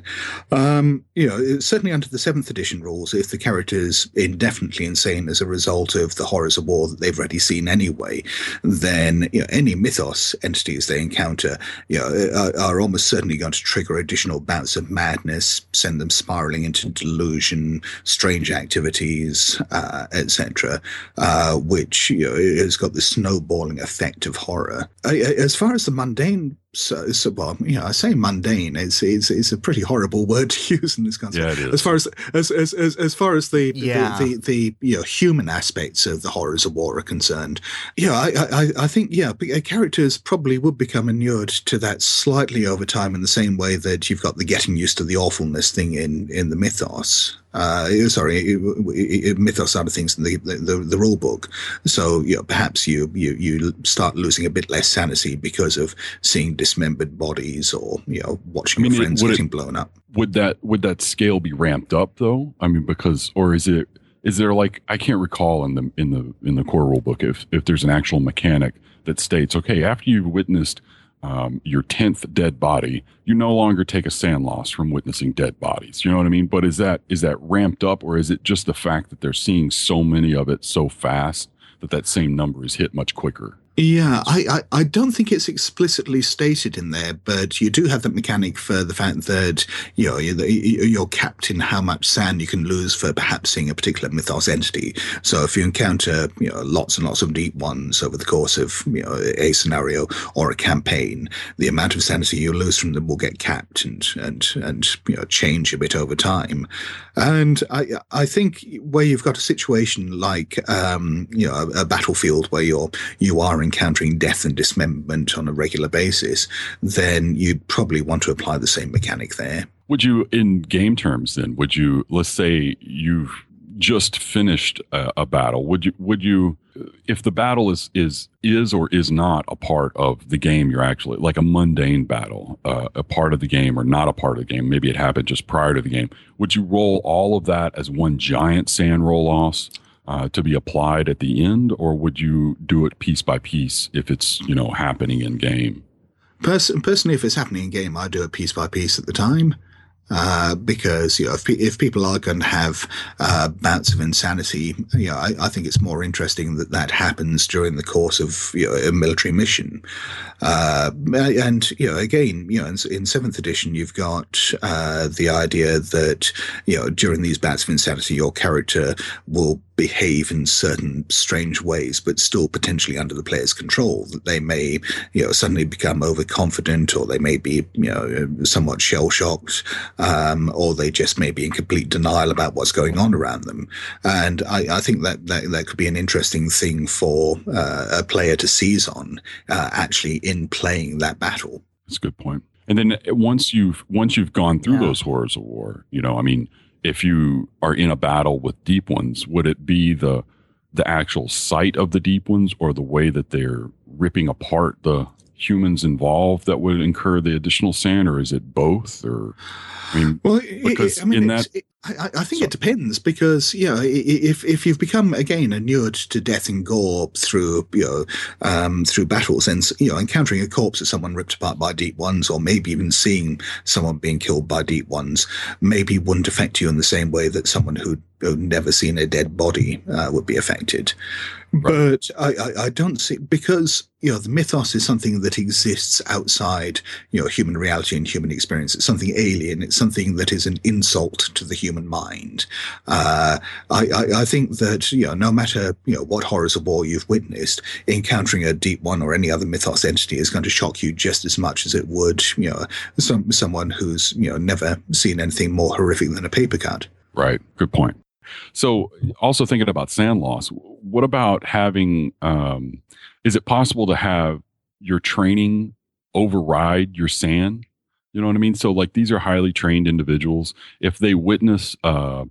Um you know certainly under the seventh edition rules if the character's indefinitely insane as a result of the horrors of war that they've already seen anyway then you know any mythos entities they encounter you know are, are almost certainly going to trigger additional bouts of madness send them spiraling into delusion, strange activities, uh, etc., uh, which you know, has got the snowballing effect of horror. As far as the mundane so, so well, you know, I say mundane. It's, it's it's a pretty horrible word to use in this context. Yeah, it is. As far as as as as, as far as the, Yeah. the, the the you know human aspects of the horrors of war are concerned, yeah, I I, I think yeah, b- uh, characters probably would become inured to that slightly over time in the same way that you've got the getting used to the awfulness thing in in the mythos. Uh, sorry, it, it, it- mythos side of things in the, the the rule book. So you know, perhaps you you you start losing a bit less sanity because of seeing dismembered bodies or you know watching I mean, your friends it- getting blown up. Would that would that scale be ramped up though? I mean, because or is it is there like I can't recall in the in the in the core rule book if if there's an actual mechanic that states okay after you've witnessed um, your tenth dead body, you no longer take a SAN loss from witnessing dead bodies. You know what I mean? But is that is that ramped up, or is it just the fact that they're seeing so many of it so fast that that same number is hit much quicker? Yeah, I, I, I don't think it's explicitly stated in there, but you do have that mechanic for the fact that you know you're, you're capped in how much SAN you can lose for perhaps seeing a particular mythos entity. So if you encounter you know lots and lots of deep ones over the course of you know a scenario or a campaign, the amount of sanity you lose from them will get capped and and and you know change a bit over time. And I I think where you've got a situation like um, you know a, a battlefield where you're you are encountering death and dismemberment on a regular basis, then you'd probably want to apply the same mechanic there. Would you, in game terms, then, would you, let's say you've just finished a, a battle, would you, would you, if the battle is, is, is or is not a part of the game, you're actually like a mundane battle, uh, a part of the game or not a part of the game, maybe it happened just prior to the game, would you roll all of that as one giant SAN roll loss? Uh, to be applied at the end, or would you do it piece by piece if it's you know happening in game? Pers- personally, if it's happening in game, I do it piece by piece at the time. Uh, because you know, if, if people are going to have uh, bouts of insanity, you know, I, I think it's more interesting that that happens during the course of you know, a military mission. Uh, and you know, again, you know, in, in seventh edition, you've got uh, the idea that you know during these bouts of insanity, your character will behave in certain strange ways, but still potentially under the player's control. That they may, you know, suddenly become overconfident, or they may be, you know, somewhat shell shocked, um, or they just may be in complete denial about what's going on around them. And I, I think that, that that could be an interesting thing for uh, a player to seize on, uh, actually in playing that battle. That's a good point. And then once you've once you've gone through Yeah. those horrors of war, you know, I mean, if you are in a battle with deep ones, would it be the the actual sight of the deep ones or the way that they're ripping apart the humans involved that would incur the additional SAN, or is it both? Or I mean, Well, it- because it- I mean, in that I, I- I think it depends because you know if if you've become again inured to death and gore through you know um, through battles and you know encountering a corpse of someone ripped apart by deep ones or maybe even seeing someone being killed by deep ones maybe wouldn't affect you in the same way that someone who'd, who'd never seen a dead body uh, would be affected. But I, I, I don't see because you know the mythos is something that exists outside you know human reality and human experience. It's something alien. It's something that is an insult to the human mind. Uh, I, I, I think that you know no matter you know what horrors of war you've witnessed, encountering a deep one or any other mythos entity is going to shock you just as much as it would you know some someone who's you know never seen anything more horrific than a paper cut. Right. Good point. So, also thinking about SAN loss, what about having, um, is it possible to have your training override your SAN? You know what I mean? So, like, these are highly trained individuals. If they witness uh,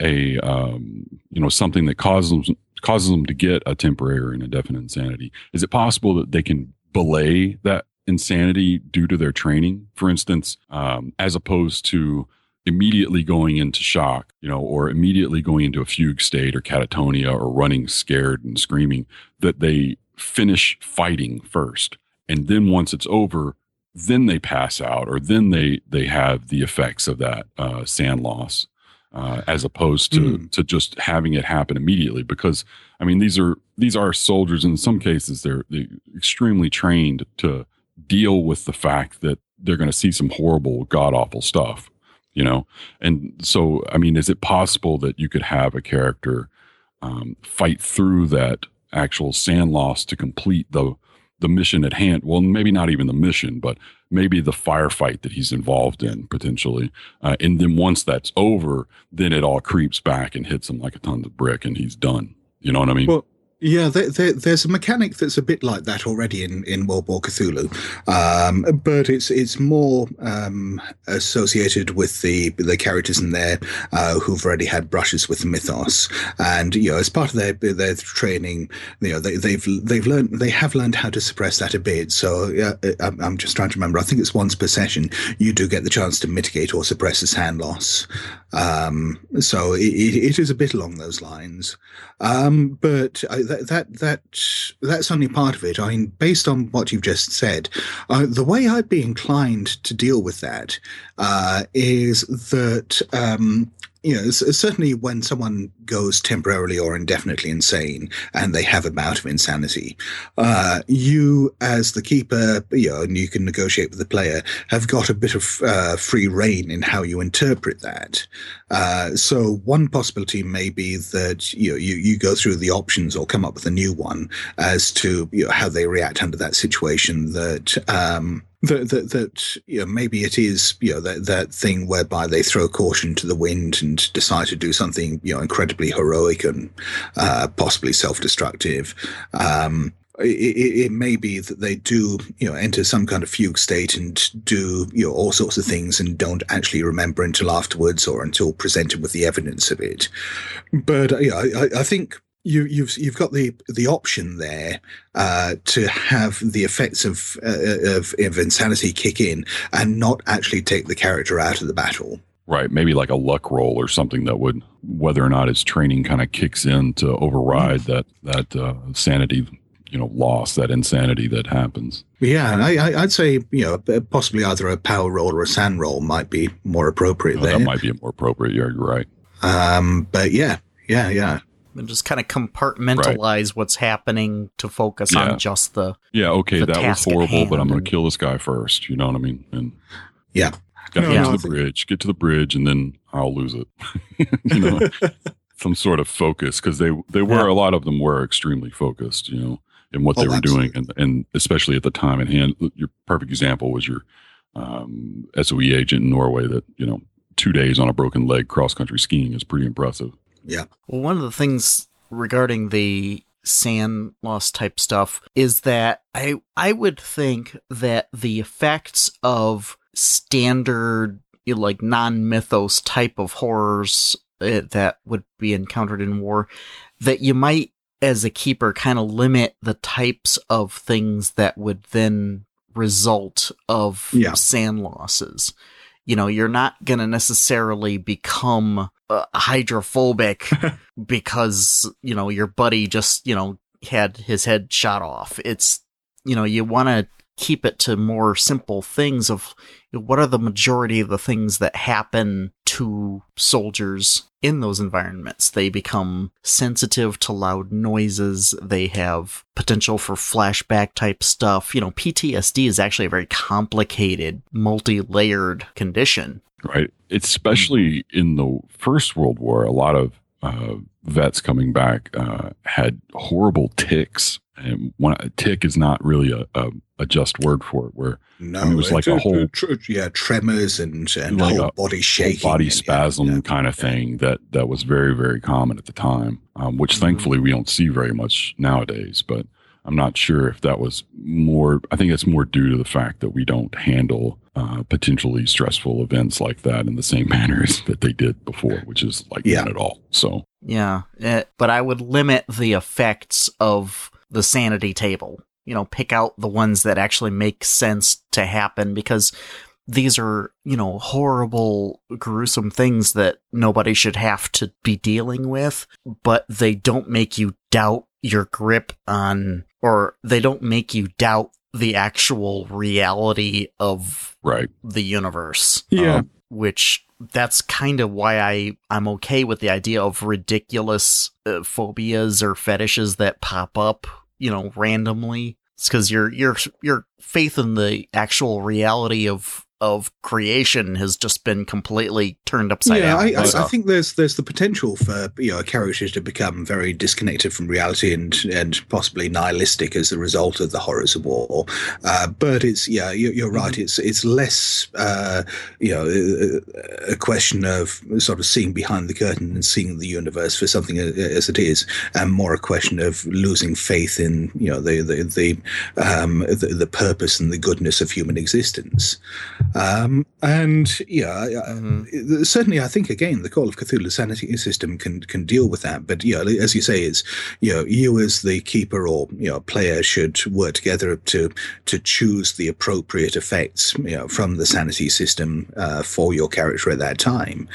a, um, you know, something that causes them, causes them to get a temporary or an indefinite insanity, is it possible that they can belay that insanity due to their training? For instance, um, as opposed to immediately going into shock, you know, or immediately going into a fugue state or catatonia or running scared and screaming, that they finish fighting first. And then once it's over, then they pass out or then they they have the effects of that uh, SAN loss uh, as opposed to Mm. to just having it happen immediately because i mean these are these are soldiers in some cases they're, they're extremely trained to deal with the fact that they're going to see some horrible god awful stuff you know? And so i mean is it possible that you could have a character um, fight through that actual SAN loss to complete the the mission at hand? Well maybe not even the mission but maybe the firefight that he's involved in potentially. Uh, and then once that's over then it all creeps back and hits him like a ton of brick and he's done. You know what i mean? Well, yeah, there, there, there's a mechanic that's a bit like that already in, in World War Cthulhu, um, but it's it's more um, associated with the the characters in there uh, who've already had brushes with mythos, and you know, as part of their their training, you know, they, they've they've learned they have learned how to suppress that a bit. So yeah, I'm, just trying to remember. I think it's once per session you do get the chance to mitigate or suppress a SAN loss. Um, so it, it, is a bit along those lines. Um, but I, that, that that that's only part of it. I mean, based on what you've just said, uh, the way I'd be inclined to deal with that uh, is that um, you know, certainly when someone goes temporarily or indefinitely insane and they have a bout of insanity, uh, you as the keeper, you know, and you can negotiate with the player, have got a bit of uh, free reign in how you interpret that. Uh, so one possibility may be that you know you, you go through the options or come up with a new one as to you know how they react under that situation. That um, that that, that you know, maybe it is you know that that thing whereby they throw caution to the wind and decide to do something you know incredibly heroic and uh, possibly self-destructive. Um, it, it, it may be that they do, you know, enter some kind of fugue state and do, you know, all sorts of things and don't actually remember until afterwards or until presented with the evidence of it. But uh, yeah, I, I think you, you've you've got the the option there uh, to have the effects of, uh, of of insanity kick in and not actually take the character out of the battle. right maybe like a luck roll or something that would whether or not his training kind of kicks in to override that that uh, sanity you know loss that insanity that happens Yeah, I, I, I'd say you know possibly either a power roll or a SAN roll might be more appropriate Oh, there. that might be more appropriate yeah you're right Um, but yeah, yeah, yeah. And just kind of compartmentalize what's happening to focus Yeah. on just the yeah okay the that was task at horrible but i'm gonna kill this guy first you know what i mean? And Yeah. gotta No, get to the bridge get to the bridge and then i'll lose it. You know some sort of focus because they they were a lot of them were extremely focused you know in what Oh, they were doing and and especially at the time at hand. Your perfect example was your um soe agent in norway that you know two days on a broken leg cross country skiing is pretty impressive Yeah. Well, one of the things regarding the SAN loss type stuff is that I I would think that the effects of standard you know, like non mythos type of horrors uh, that would be encountered in war that you might as a keeper kind of limit the types of things that would then result of Yeah. SAN losses you know, you're not going to necessarily become uh, hydrophobic because, you know, your buddy just, you know, had his head shot off. It's, you know, you want to keep it to more simple things of what are the majority of the things that happen to soldiers in those environments. They become sensitive to loud noises. They have potential for flashback type stuff. You know, PTSD is actually a very complicated, multi layered condition. Right. Especially in the First World War, a lot of uh, vets coming back uh, had horrible ticks. And one a tick is not really a, a, a just word for it. Where No, I mean, it was like a whole tr- yeah tremors and and like whole body shaking, body and, yeah, spasm kind of thing that that was very very common at the time, um, which Mm-hmm. thankfully we don't see very much nowadays. But I'm not sure if that was more. I think it's more due to the fact that we don't handle uh, potentially stressful events like that in the same manner as that they did before, which is like Yeah. not at all. So Yeah, eh, but I would limit the effects of the sanity table. You know, pick out the ones that actually make sense to happen because these are, you know, horrible, gruesome things that nobody should have to be dealing with, but they don't make you doubt your grip on, or they don't make you doubt the actual reality of right the universe Yeah. Um, which that's kind of why I I'm okay with the idea of ridiculous uh, phobias or fetishes that pop up, you know, randomly. It's because your your your faith in the actual reality of of creation has just been completely turned upside yeah, down. I, I, I think there's there's the potential for you know a character to become very disconnected from reality and and possibly nihilistic as a result of the horrors of war. Uh, but it's yeah, you're, you're right. It's it's less uh, you know a, a question of sort of seeing behind the curtain and seeing the universe for something as it is, and more a question of losing faith in you know the the the um, the, the purpose and the goodness of human existence. Um, and yeah, I- I- certainly, I think again the Call of Cthulhu sanity system can can deal with that. But yeah, as you say, is you know you as the keeper or you know player should work together to to choose the appropriate effects you know from the sanity system uh, for your character at that time.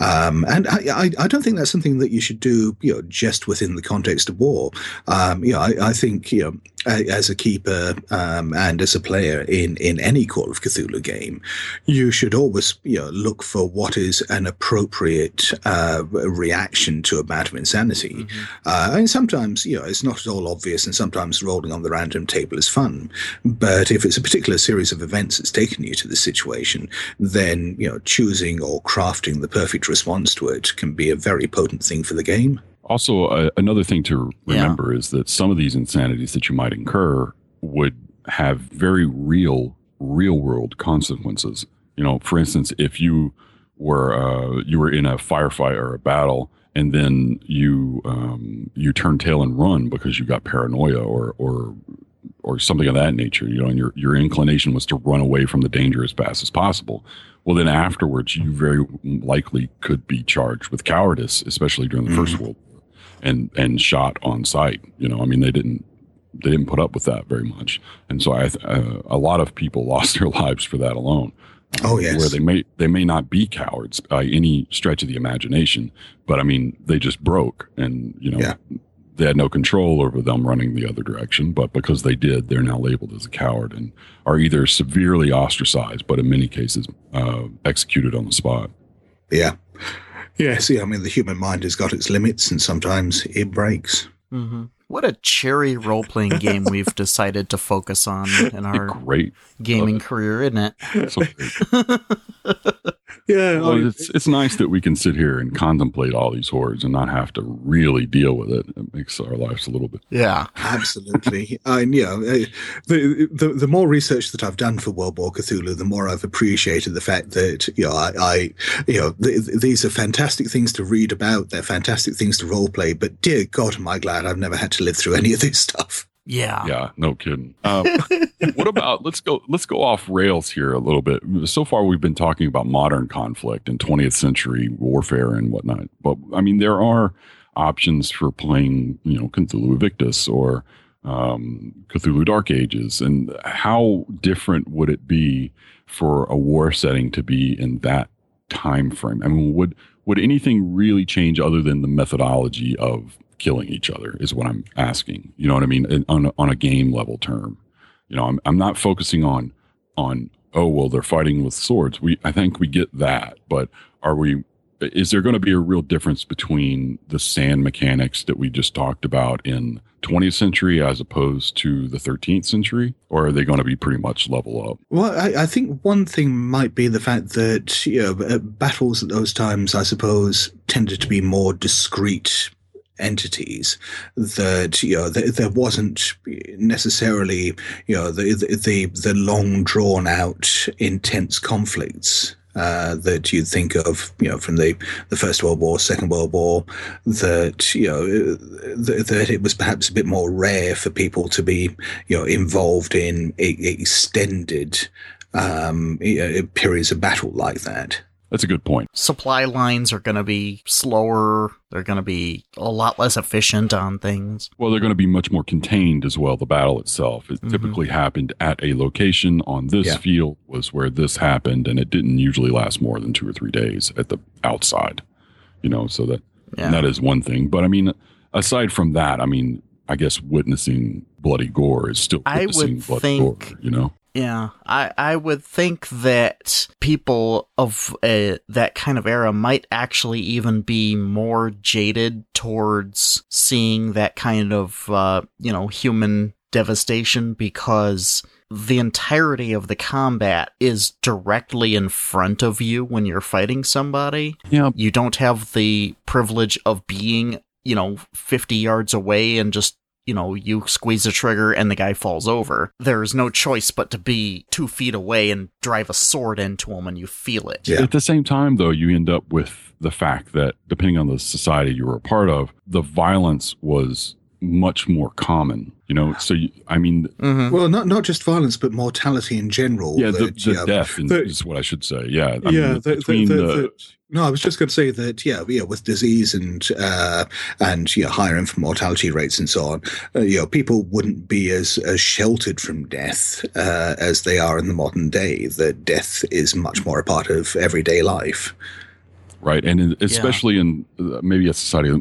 Um, and I, I I don't think that's something that you should do you know just within the context of war. Um, you know, I, I think you know as a keeper um, and as a player in in any Call of Cthulhu game, you should always you know look for what is an appropriate uh, reaction to a bout of insanity. Uh, and sometimes you know it's not at all obvious, and sometimes rolling on the random table is fun. But if it's a particular series of events that's taken you to this situation, then you know choosing or crafting the perfect response to it can be a very potent thing for the game. Also, uh, another thing to remember is that some of these insanities that you might incur would have very real, real world consequences. You know, for instance, if you were uh, you were in a firefight or a battle, and then you um, you turn tail and run because you got paranoia or or or something of that nature, you know, and your your inclination was to run away from the danger as fast as possible. Well, then afterwards, you very likely could be charged with cowardice, especially during the First World War, and and shot on site. You know, I mean, they didn't they didn't put up with that very much, and so I uh, a lot of people lost their lives for that alone. Oh, yes. where they may they may not be cowards by any stretch of the imagination, but I mean, they just broke, and you know. They had no control over them running the other direction, but because they did, they're now labeled as a coward and are either severely ostracized, but in many cases, uh, executed on the spot. Yeah. Yes, see, I mean, the human mind has got its limits and sometimes it breaks. hmm What a cherry role playing game we've decided to focus on in our Great. gaming career, isn't it? So. Yeah, Well, it's it's nice that we can sit here and contemplate all these horrors and not have to really deal with it. It makes our lives a little bit. Yeah, absolutely. and you know, uh, the, the the more research that I've done for World War Cthulhu, the more I've appreciated the fact that you know, I, I you know, th- th- these are fantastic things to read about. They're fantastic things to role play. But dear God, am I glad I've never had to live through any of this stuff. Yeah. Yeah, no kidding. Um, what about let's go let's go off rails here a little bit. So far, we've been talking about modern conflict and 20th century warfare and whatnot. But I mean, there are options for playing, you know, Cthulhu Invictus or um, Cthulhu Dark Ages, and how different would it be for a war setting to be in that time frame? I mean, would would anything really change other than the methodology of killing each other? Is what I'm asking. You know what I mean? On on a game level term, you know, I'm I'm not focusing on on oh well they're fighting with swords. We I think we get that, but are we is there going to be a real difference between the SAN mechanics that we just talked about in 20th century as opposed to the 13th century or are they going to be pretty much level up Well, I, I think one thing might be the fact that you know battles at those times, I suppose, tended to be more discrete entities. That you know there, there wasn't necessarily you know the the the, long drawn out intense conflicts. Uh, that you'd think of, you know, from the, the First World War, Second World War, that you know th- that it was perhaps a bit more rare for people to be, you know, involved in extended um, you know, periods of battle like that. That's a good point. Supply lines are going to be slower. They're going to be a lot less efficient on things. Well, they're going to be much more contained as well. The battle itself, it Mhm. typically happened at a location on this Yeah. field was where this happened, and it didn't usually last more than two or three days at the outside. You know, so that Yeah. that is one thing. But I mean, aside from that, I mean, I guess witnessing bloody gore is still I would bloody think- gore. You know, Yeah, I, I would think that people of uh, that kind of era might actually even be more jaded towards seeing that kind of, uh, you know, human devastation because the entirety of the combat is directly in front of you when you're fighting somebody. Yeah. You don't have the privilege of being, you know, 50 yards away and just you know, you squeeze the trigger and the guy falls over. There is no choice but to be two feet away and drive a sword into him and you feel it. At the same time, though, you end up with the fact that depending on the society you were a part of, the violence was much more common. You know, so you, I mean, Well, not not just violence, but mortality in general. yeah, the, that, the yeah, death in- that- is what I should say. Yeah, I yeah, mean, the, between the, the, the, the- no, I was just going to say that. Yeah, yeah, with disease and uh, and you know, higher infant mortality rates and so on, uh, you know, people wouldn't be as, as sheltered from death uh, as they are in the modern day. That death is much more a part of everyday life. right, and in- especially in uh, maybe a society.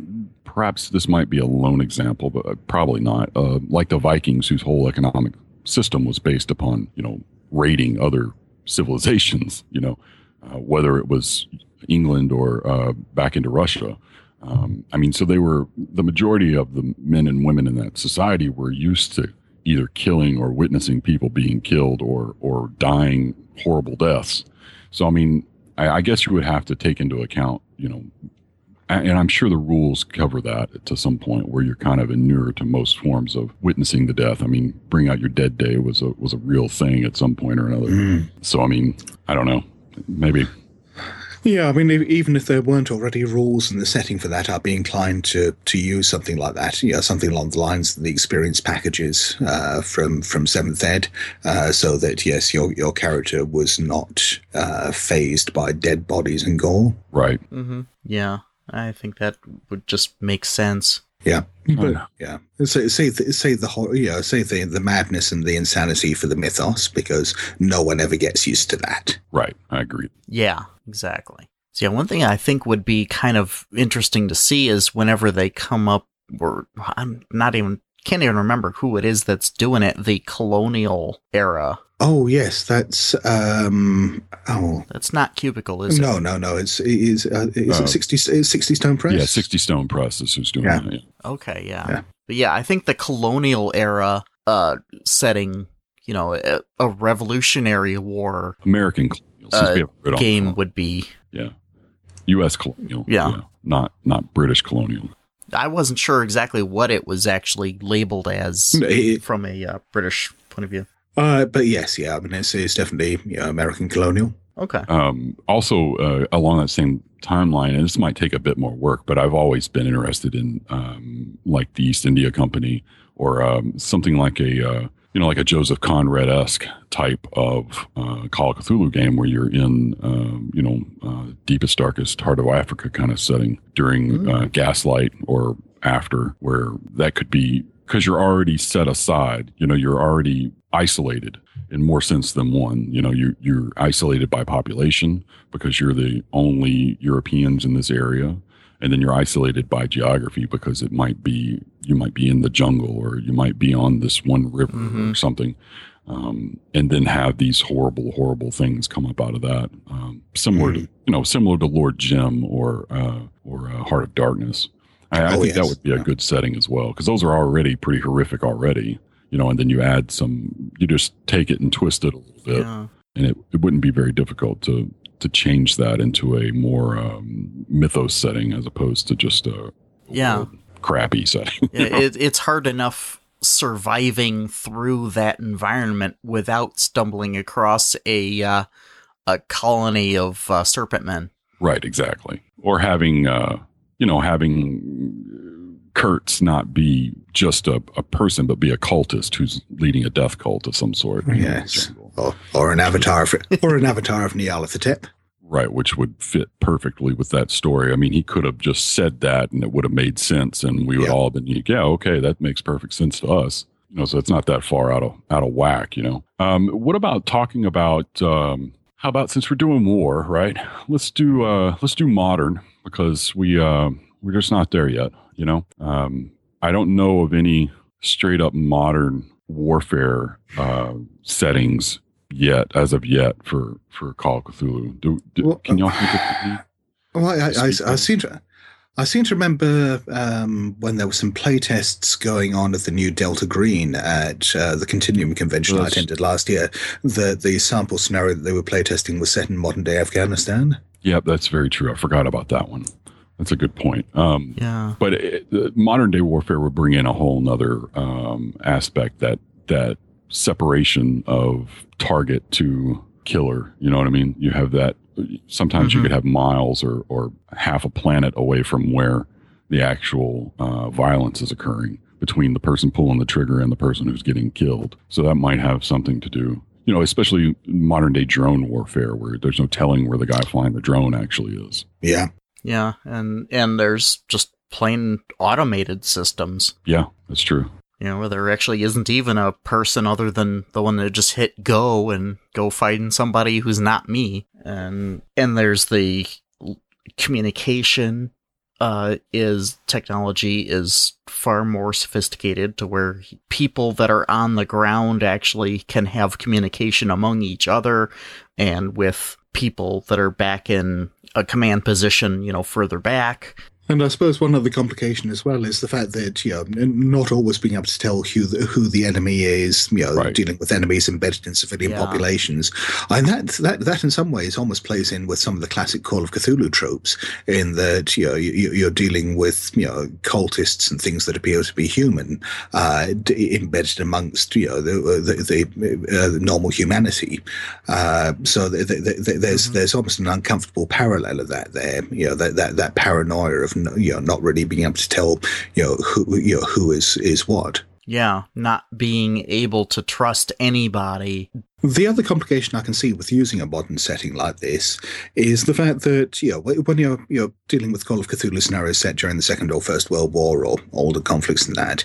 Perhaps this might be a lone example, but uh, probably not. Uh, like the Vikings, whose whole economic system was based upon you know raiding other civilizations. You know, uh, whether it was England or uh, back into Russia. Um, I mean, so they were the majority of the men and women in that society were used to either killing or witnessing people being killed or or dying horrible deaths. So, I mean, I, I guess you would have to take into account, you know, and I'm sure the rules cover that to some point where you're kind of inured to most forms of witnessing the death. I mean, bring out your dead day was a was a real thing at some point or another. So, I mean, I don't know, maybe Yeah, I mean, even if there weren't already rules in the setting for that, I'd be inclined to to use something like that. You know, something along the lines of the experience packages uh, from from Seventh Ed, uh, so that yes, your your character was not uh, phased by dead bodies and gore. right. Mm-hmm. Yeah, I think that would just make sense. Yeah, But- yeah. Say say the, say the hor- you know, say the the madness and the insanity for the mythos because no one ever gets used to that. Right. I agree. Yeah, exactly. So yeah, one thing I think would be kind of interesting to see is whenever they come up, or I'm not even can't even remember who it is that's doing it. The colonial era. Oh yes, that's um. Oh That's not cubicle, is it? no, no, no. It's it is uh, is Uh, it sixty is sixty stone press? Yeah, 60 Stone Press is who's doing Yeah. that. Yeah. Okay, yeah. Yeah. But yeah, I think the colonial era uh setting, you know, a, a revolutionary war American colonial uh, we have rid on- game would be Yeah. U.S. colonial. Yeah. Not not British colonial. I wasn't sure exactly what it was actually labeled as it- from a uh, British point of view. Uh, but yes, yeah. I mean, it's, it's definitely you know, American colonial. Okay. Um, also, uh, along that same timeline, and this might take a bit more work, but I've always been interested in um, like the East India Company or um, something like a uh, you know like a Joseph Conrad esque type of uh, Call of Cthulhu game where you're in um, you know uh, deepest darkest heart of Africa kind of setting during uh, Gaslight or after, where that could be because you're already set aside. You know, you're already isolated in more sense than one. You know, you you're isolated by population because you're the only Europeans in this area, and then you're isolated by geography because it might be you might be in the jungle or you might be on this one river or something. Um, and then have these horrible, horrible things come up out of that, um, similar to you know, similar to Lord Jim or uh, or uh, Heart of Darkness. I, I Oh, think that would be a good setting as well because those are already pretty horrific already, you know. And then you add some, you just take it and twist it a little bit, Yeah. and it, it wouldn't be very difficult to to change that into a more um, mythos setting as opposed to just a Yeah. crappy setting. you know? it, it's hard enough surviving through that environment without stumbling across a uh, a colony of uh, serpent men. Right, exactly. Or having, uh, you know, having Kurtz not be just a, a person, but be a cultist who's leading a death cult of some sort. you know, Yes. Or, or an avatar of, or an avatar of Nyarlathotep. Right, which would fit perfectly with that story. I mean, he could have just said that and it would have made sense and we would Yeah. all been, like, yeah, okay, that makes perfect sense to us. You know, so it's not that far out of out of whack, you know. Um, what about talking about um, how about since we're doing war, right? Let's do uh, let's do modern because we uh, we're just not there yet, you know. Um, I don't know of any straight up modern warfare uh, settings yet, as of yet, for for Call of Cthulhu. Do, do Well, can y'all think of any? Well, I, I, Speak I seem to. I seem to remember um, when there were some playtests going on of the new Delta Green at uh, the Continuum convention I attended last year. The the sample scenario that they were playtesting was set in modern day Afghanistan. Yep, that's very true. I forgot about that one. That's a good point. Um, Yeah. but it, the modern day warfare would bring in a whole nother um, aspect that that separation of target to killer. You know what I mean? You have that. Sometimes you Mhm. could have miles or or half a planet away from where the actual uh, violence is occurring between the person pulling the trigger and the person who's getting killed. So that might have something to do. You know, especially modern day drone warfare, where there's no telling where the guy flying the drone actually is. Yeah. Yeah, and and there's just plain automated systems. Yeah, that's true. You know, where there actually isn't even a person other than the one that just hit go and go fighting somebody who's not me. And and there's the communication uh is technology is far more sophisticated to where people that are on the ground actually can have communication among each other and with people that are back in a command position, you know, further back. And I suppose one other complication as well is the fact that you know not always being able to tell who the, who the enemy is. You know, Right. dealing with enemies embedded in civilian Yeah. populations, and that that that in some ways almost plays in with some of the classic Call of Cthulhu tropes. In that you know you, you're dealing with you know cultists and things that appear to be human, uh, d- embedded amongst you know the the, the, uh, normal humanity. Uh, so th- th- th- there's there's almost an uncomfortable parallel of that there. You know that that, that paranoia of you know not really being able to tell you know who you know who is is what. Yeah, not being able to trust anybody. The other complication I can see with using a modern setting like this is the fact that you know when you're you're dealing with Call of Cthulhu scenarios set during the Second or First World War or older conflicts than that,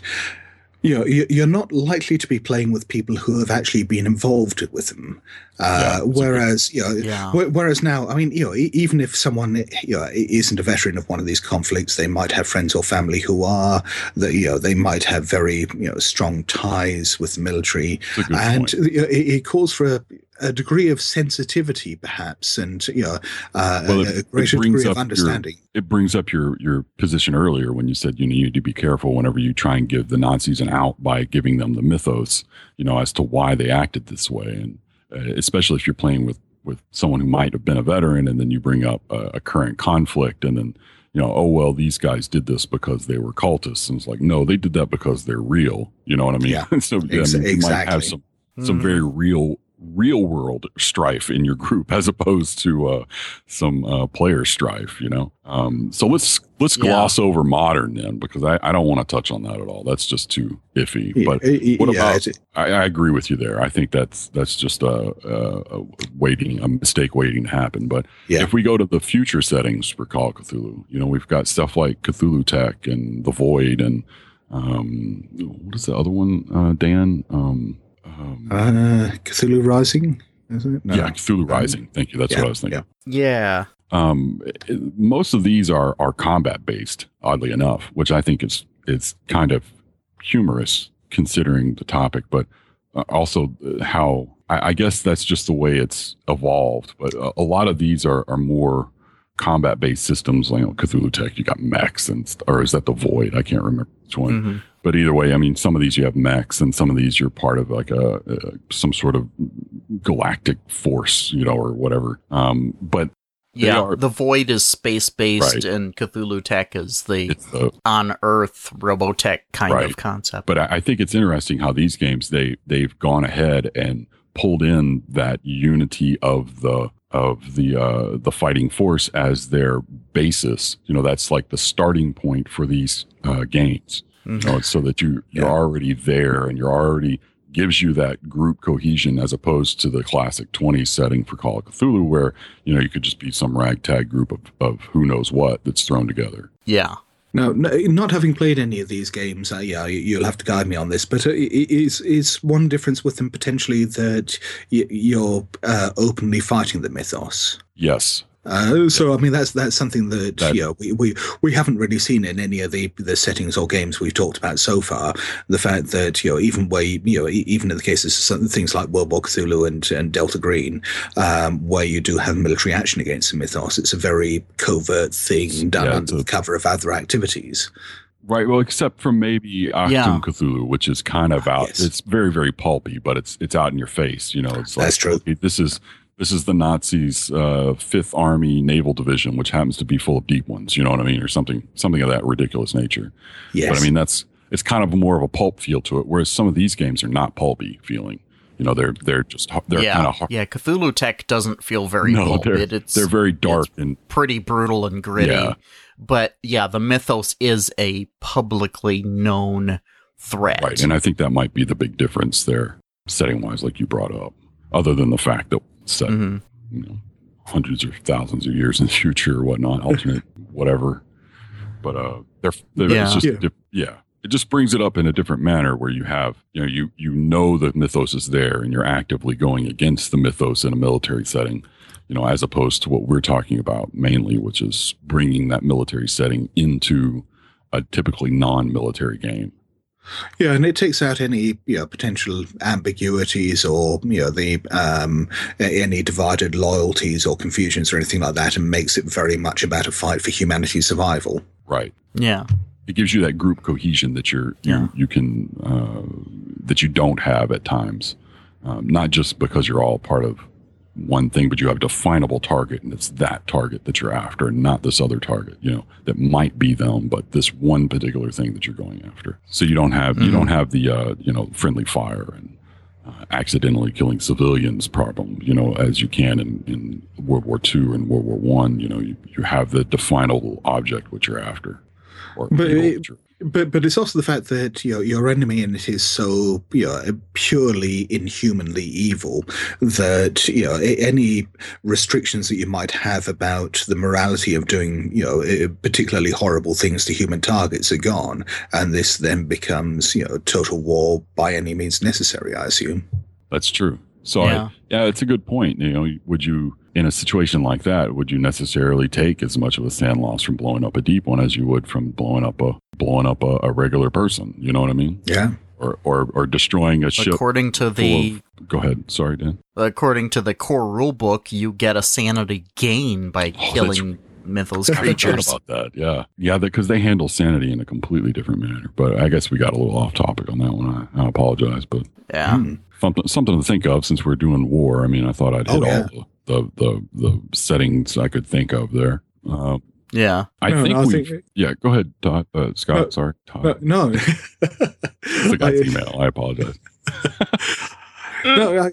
you know you- you're not likely to be playing with people who have actually been involved with them. Uh, whereas you know, Yeah. whereas now, I mean, you know, even if someone you know isn't a veteran of one of these conflicts, they might have friends or family who are. That you know, they might have very you know strong ties with the military, That's a good and point. you know, it, it calls for a, a degree of sensitivity, perhaps, and you know, uh, Well, a, it- a greater brings degree up of your- understanding. It brings up your your position earlier when you said you need to be careful whenever you try and give the Nazis an out by giving them the mythos, you know, as to why they acted this way, and uh, especially if you're playing with with someone who might have been a veteran, and then you bring up a, a current conflict, and then you know, oh well, these guys did this because they were cultists, and it's like, no, they did that because they're real. You know what I mean? Yeah. so yeah, Ex- I mean, you might have exactly. some some Mhm. very real real world strife in your group as opposed to uh, some uh, player strife you know um, so let's let's Yeah. gloss over modern then because I, I don't want to touch on that at all that's just too iffy Yeah, but i- what yeah, about I, I agree with you there I think that's that's just a, a, a waiting a mistake waiting to happen but Yeah. if we go to the future settings for Call of Cthulhu you know we've got stuff like Cthulhu Tech and the Void and Um, what is the other one, uh, Dan? Um, um, Uh, Cthulhu Rising, is it? No. Yeah, Cthulhu Rising. Thank you. That's Yeah, what I was thinking. Yeah. Um, it- most of these are are combat based, oddly enough, which I think is is kind of humorous considering the topic, but uh, also uh, how I, I guess that's just the way it's evolved. But a, a lot of these are are more combat based systems. Like you know, Cthulhu Tech, you got mechs, and or is that the Void? I can't remember which one. Mhm. But either way, I mean, some of these you have mechs, and some of these you're part of like a, a some sort of galactic force, you know, or whatever. Um, but Yeah, are- the Void is space based, Right. and Cthulhu Tech is the the on Earth Robotech kind Right. of concept. but I, I think it's interesting how these games they they've gone ahead and pulled in that unity of the of the uh, the fighting force as their basis. You know, that's like the starting point for these uh, games. Mhm. You know, so that you you're Yeah. already there and you're already gives you that group cohesion as opposed to the classic 20 setting for Call of Cthulhu where you know you could just be some ragtag group of, of who knows what that's thrown together. yeah. No, no, not having played any of these games, uh, yeah, you- you'll have to guide me on this. But uh, is is one difference with them potentially that you're uh, openly fighting the mythos? Yes. Uh, so I mean that's that's something that, That- you know, we, we we haven't really seen in any of the the settings or games we've talked about so far. The fact that you know even where you, you know e- even in the cases of things like World War Cthulhu and and Delta Green, um, where you do have military action against the mythos, it's a very covert thing done Yeah, under the cover of other activities. Right. Well, except for maybe Achtung Yeah. Cthulhu, which is kind of out. Yes. It's very, very pulpy, but it's it's out in your face. You know, it's like That's true. okay, this is this is the Nazis' uh, Fifth Army Naval Division, which happens to be full of deep ones. You know what I mean, or something something of that ridiculous nature. Yes, But I mean, that's it's kind of more of a pulp feel to it. Whereas some of these games are not pulpy feeling. You know, they're they're just they're yeah. kind of hard. yeah, Cthulhu Tech doesn't feel very no, they're it's they're very dark and pretty brutal and gritty. Yeah. But yeah, the mythos is a publicly known threat. Right. And I think that might be the big difference there, setting wise, like you brought up, other than the fact that set, Mhm. you know, hundreds or thousands of years in the future or whatnot, alternate, whatever. But uh, they're, they're Yeah. it's just, Yeah. yeah. yeah. It just brings it up in a different manner where you have, you know, you, you know, the mythos is there and you're actively going against the mythos in a military setting, you know, as opposed to what we're talking about mainly, which is bringing that military setting into a typically non-military game. Yeah, and it takes out any you know potential ambiguities or you know the um, any divided loyalties or confusions or anything like that, and makes it very much about a fight for humanity's survival. Right. Yeah. it gives you that group cohesion that you're Yeah. you, you can uh, that you don't have at times um, not just because you're all part of one thing but you have a definable target and it's that target that you're after and not this other target you know that might be them but this one particular thing that you're going after so you don't have you Mhm. don't have the uh, you know friendly fire and uh, accidentally killing civilians problem you know as you can in, in world war ii and world war one you know you, you have the definable object which you're after or But evil it- that you're- But but it's also the fact that you know, your enemy in it is so you know, purely inhumanly evil that you know any restrictions that you might have about the morality of doing you know eh, particularly horrible things to human targets are gone, and this then becomes you know total war by any means necessary. I assume. That's true. So Yeah. I, yeah, it's a good point. You know, would you in a situation like that, would you necessarily take as much of a SAN loss from blowing up a deep one as you would from blowing up a blowing up a, a regular person? You know what I mean? Yeah. Or or or destroying a ship. According to the of- go ahead. Sorry, Dan. according to the core rule book, you get a sanity gain by Oh, killing mythos I creatures. about that. Yeah, yeah, because they handle sanity in a completely different manner. But I guess we got a little off topic on that one. I, I apologize, but Yeah. Hmm. something something to think of since we're doing war. I mean, I thought I'd hit Oh, yeah. all the, the the the settings I could think of there. Uh, Yeah. I No, think no, I we. think- Yeah, go ahead, Todd. Uh, Scott. No, sorry, Todd. No. It's the guy's I- email. I apologize. no, I,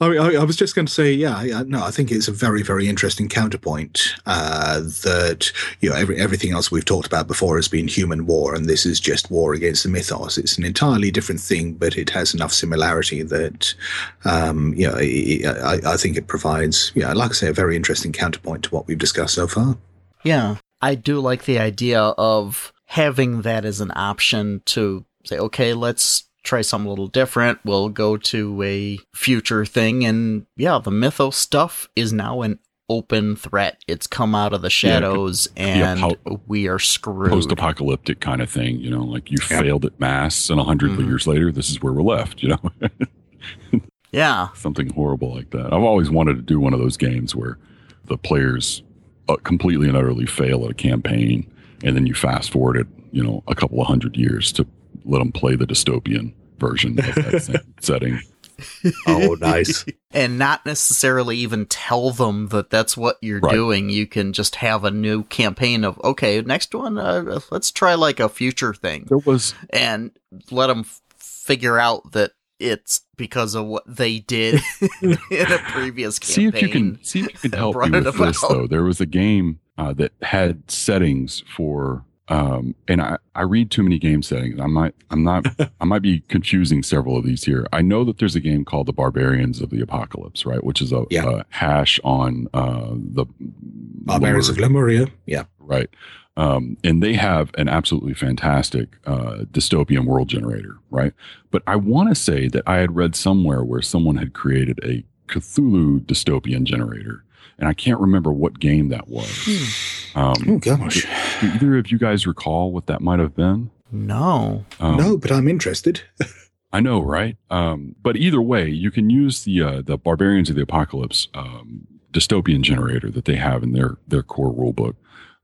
I, I, was just going to say, yeah, no, I think it's a very, very interesting counterpoint uh, that you know every, everything else we've talked about before has been human war, and this is just war against the mythos. It's an entirely different thing, but it has enough similarity that, um, you know, I, I, I think it provides, yeah, like I say, a very interesting counterpoint to what we've discussed so far. Yeah. I do like the idea of having that as an option to say, okay, let's try something a little different. We'll go to a future thing. And yeah, the mythos stuff is now an open threat. It's come out of the shadows Yeah, and po- we are screwed. Post-apocalyptic kind of thing, you know, like you failed at mass, and a 100 Mhm. years later, this is where we're left. You know, yeah. something horrible like that. I've always wanted to do one of those games where the players uh, completely and utterly fail at a campaign, and then you fast forward it, you know, a couple of hundred years to let them play the dystopian version of that same setting. Oh, nice. and not necessarily even tell them that that's what you're Right. doing. You can just have a new campaign of, okay, next one, uh, let's try like a future thing. There was and let them f- figure out that it's because of what they did in a previous campaign. see if you can see if you can help me with this about. though there was a game uh, that had settings for um, and I, I read too many game settings. I might i'm not i might be confusing several of these here. I know that there's a game called the barbarians of the apocalypse right? Which is a, Yeah. a hash on uh, the Barbarians of Lemuria. Yeah. right. Um, and they have an absolutely fantastic uh, dystopian world generator right? But i want to say that i had read somewhere where someone had created a cthulhu dystopian generator and i can't remember what game that was um, Oh, gosh. do either of you guys recall what that might have been No. um, no, but I'm interested. I know, right? Um, but either way, you can use the uh, the Barbarians of the Apocalypse um, dystopian generator that they have in their their core rulebook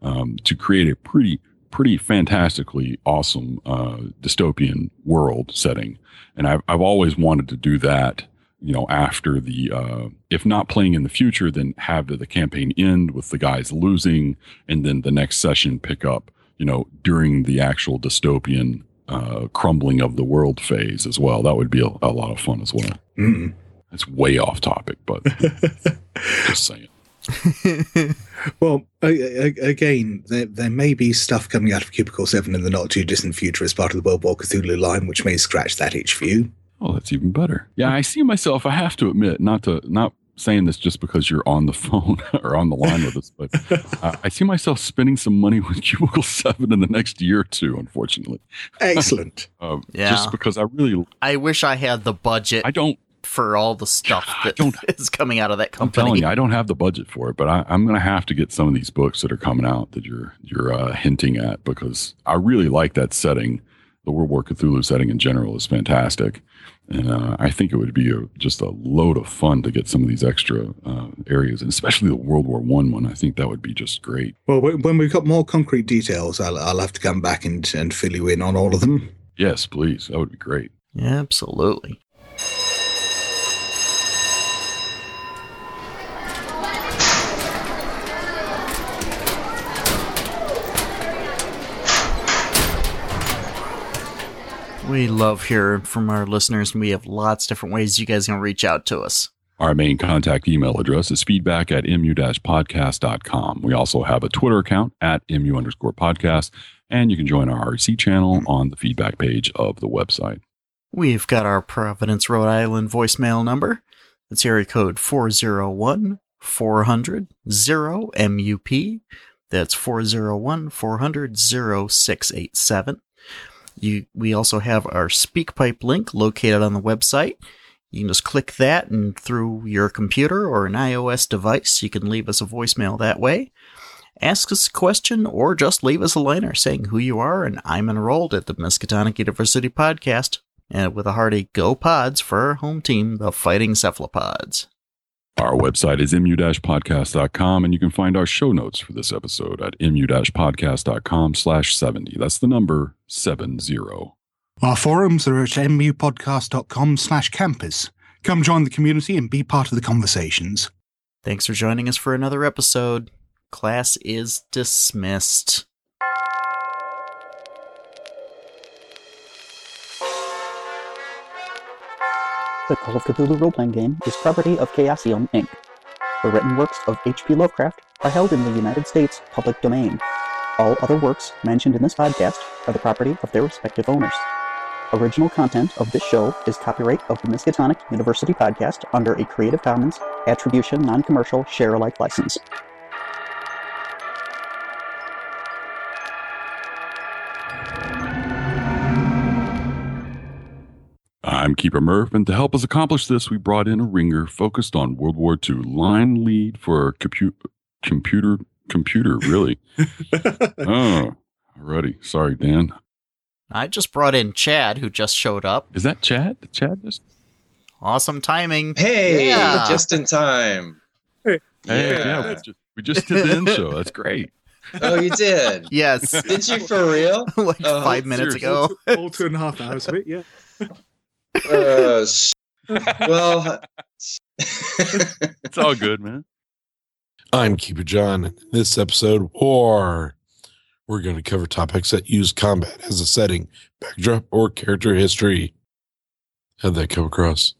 um, to create a pretty pretty fantastically awesome uh, dystopian world setting. And I've I've always wanted to do that. You know, after the uh, if not playing in the future, then have the, the campaign end with the guys losing, and then the next session pick up. You know, during the actual dystopian uh, crumbling of the world phase as well. That would be a, a lot of fun as well. Mm. It's way off topic, but just saying. Well, again, there, there may be stuff coming out of Cubicle 7 in the not too distant future as part of the World War Cthulhu line, which may scratch that itch for you. Oh, that's even better. Yeah, I see myself. I have to admit, not to not saying this just because you're on the phone or on the line with us, but uh, I see myself spending some money with Cubicle Seven in the next year or two. Unfortunately, Excellent. um, Yeah. just because I really I wish I had the budget I don't. for all the stuff that is coming out of that company. I'm telling you, I don't have the budget for it, but I, I'm going to have to get some of these books that are coming out that you're you're uh, hinting at because I really like that setting. The World War Cthulhu setting in general is fantastic, and uh, I think it would be a, just a load of fun to get some of these extra uh, areas, and especially the World War One one. I think that would be just great. Well, when when we've got more concrete details, I'll, I'll have to come back and, and fill you in on all of them. Yes, please, that would be great. Absolutely. We love hearing from our listeners, and we have lots of different ways you guys can reach out to us. Our main contact email address is feedback at mu-podcast.com. We also have a Twitter account at mu underscore podcast, and you can join our IRC channel on the feedback page of the website. We've got our Providence, Rhode Island voicemail number. It's area code 401 400 0 MUP. That's 401 400 0687. You, we also have our SpeakPipe link located on the website. You can just click that, and through your computer or an iOS device, you can leave us a voicemail that way. Ask us a question or just leave us a liner saying who you are and I'm enrolled at the Miskatonic University podcast and with a hearty go pods for our home team, the Fighting Cephalopods. Our website is mu-podcast.com, and you can find our show notes for this episode at mu-podcast.com slash 70. That's the number 70. Our forums are at mupodcast.com slash campus. Come join the community and be part of the conversations. Thanks for joining us for another episode. Class is dismissed. The Call of Cthulhu role-playing game is property of Chaosium, Inc. The written works of H.P. Lovecraft are held in the United States public domain. All other works mentioned in this podcast are the property of their respective owners. Original content of this show is copyright of the Miskatonic University Podcast under a Creative Commons Attribution Non-Commercial Share-alike license. I'm Keeper Murph, and to help us accomplish this, we brought in a ringer focused on World War II line lead for compu- computer computer, really. oh, alrighty. Sorry, Dan. I just brought in Chad, who just showed up. Is that Chad? Chad just? Awesome timing. Hey, Yeah. just in time. Hey, Yeah. yeah, we, just, we just did the intro. That's great. Oh, you did? Yes. Did you for real? like five minutes ago. All two and a half hours of it, yeah. Uh, sh- well, It's all good, man. I'm Keeper John. In this episode, War, we're going to cover topics that use combat as a setting, backdrop, or character history. How'd that come across?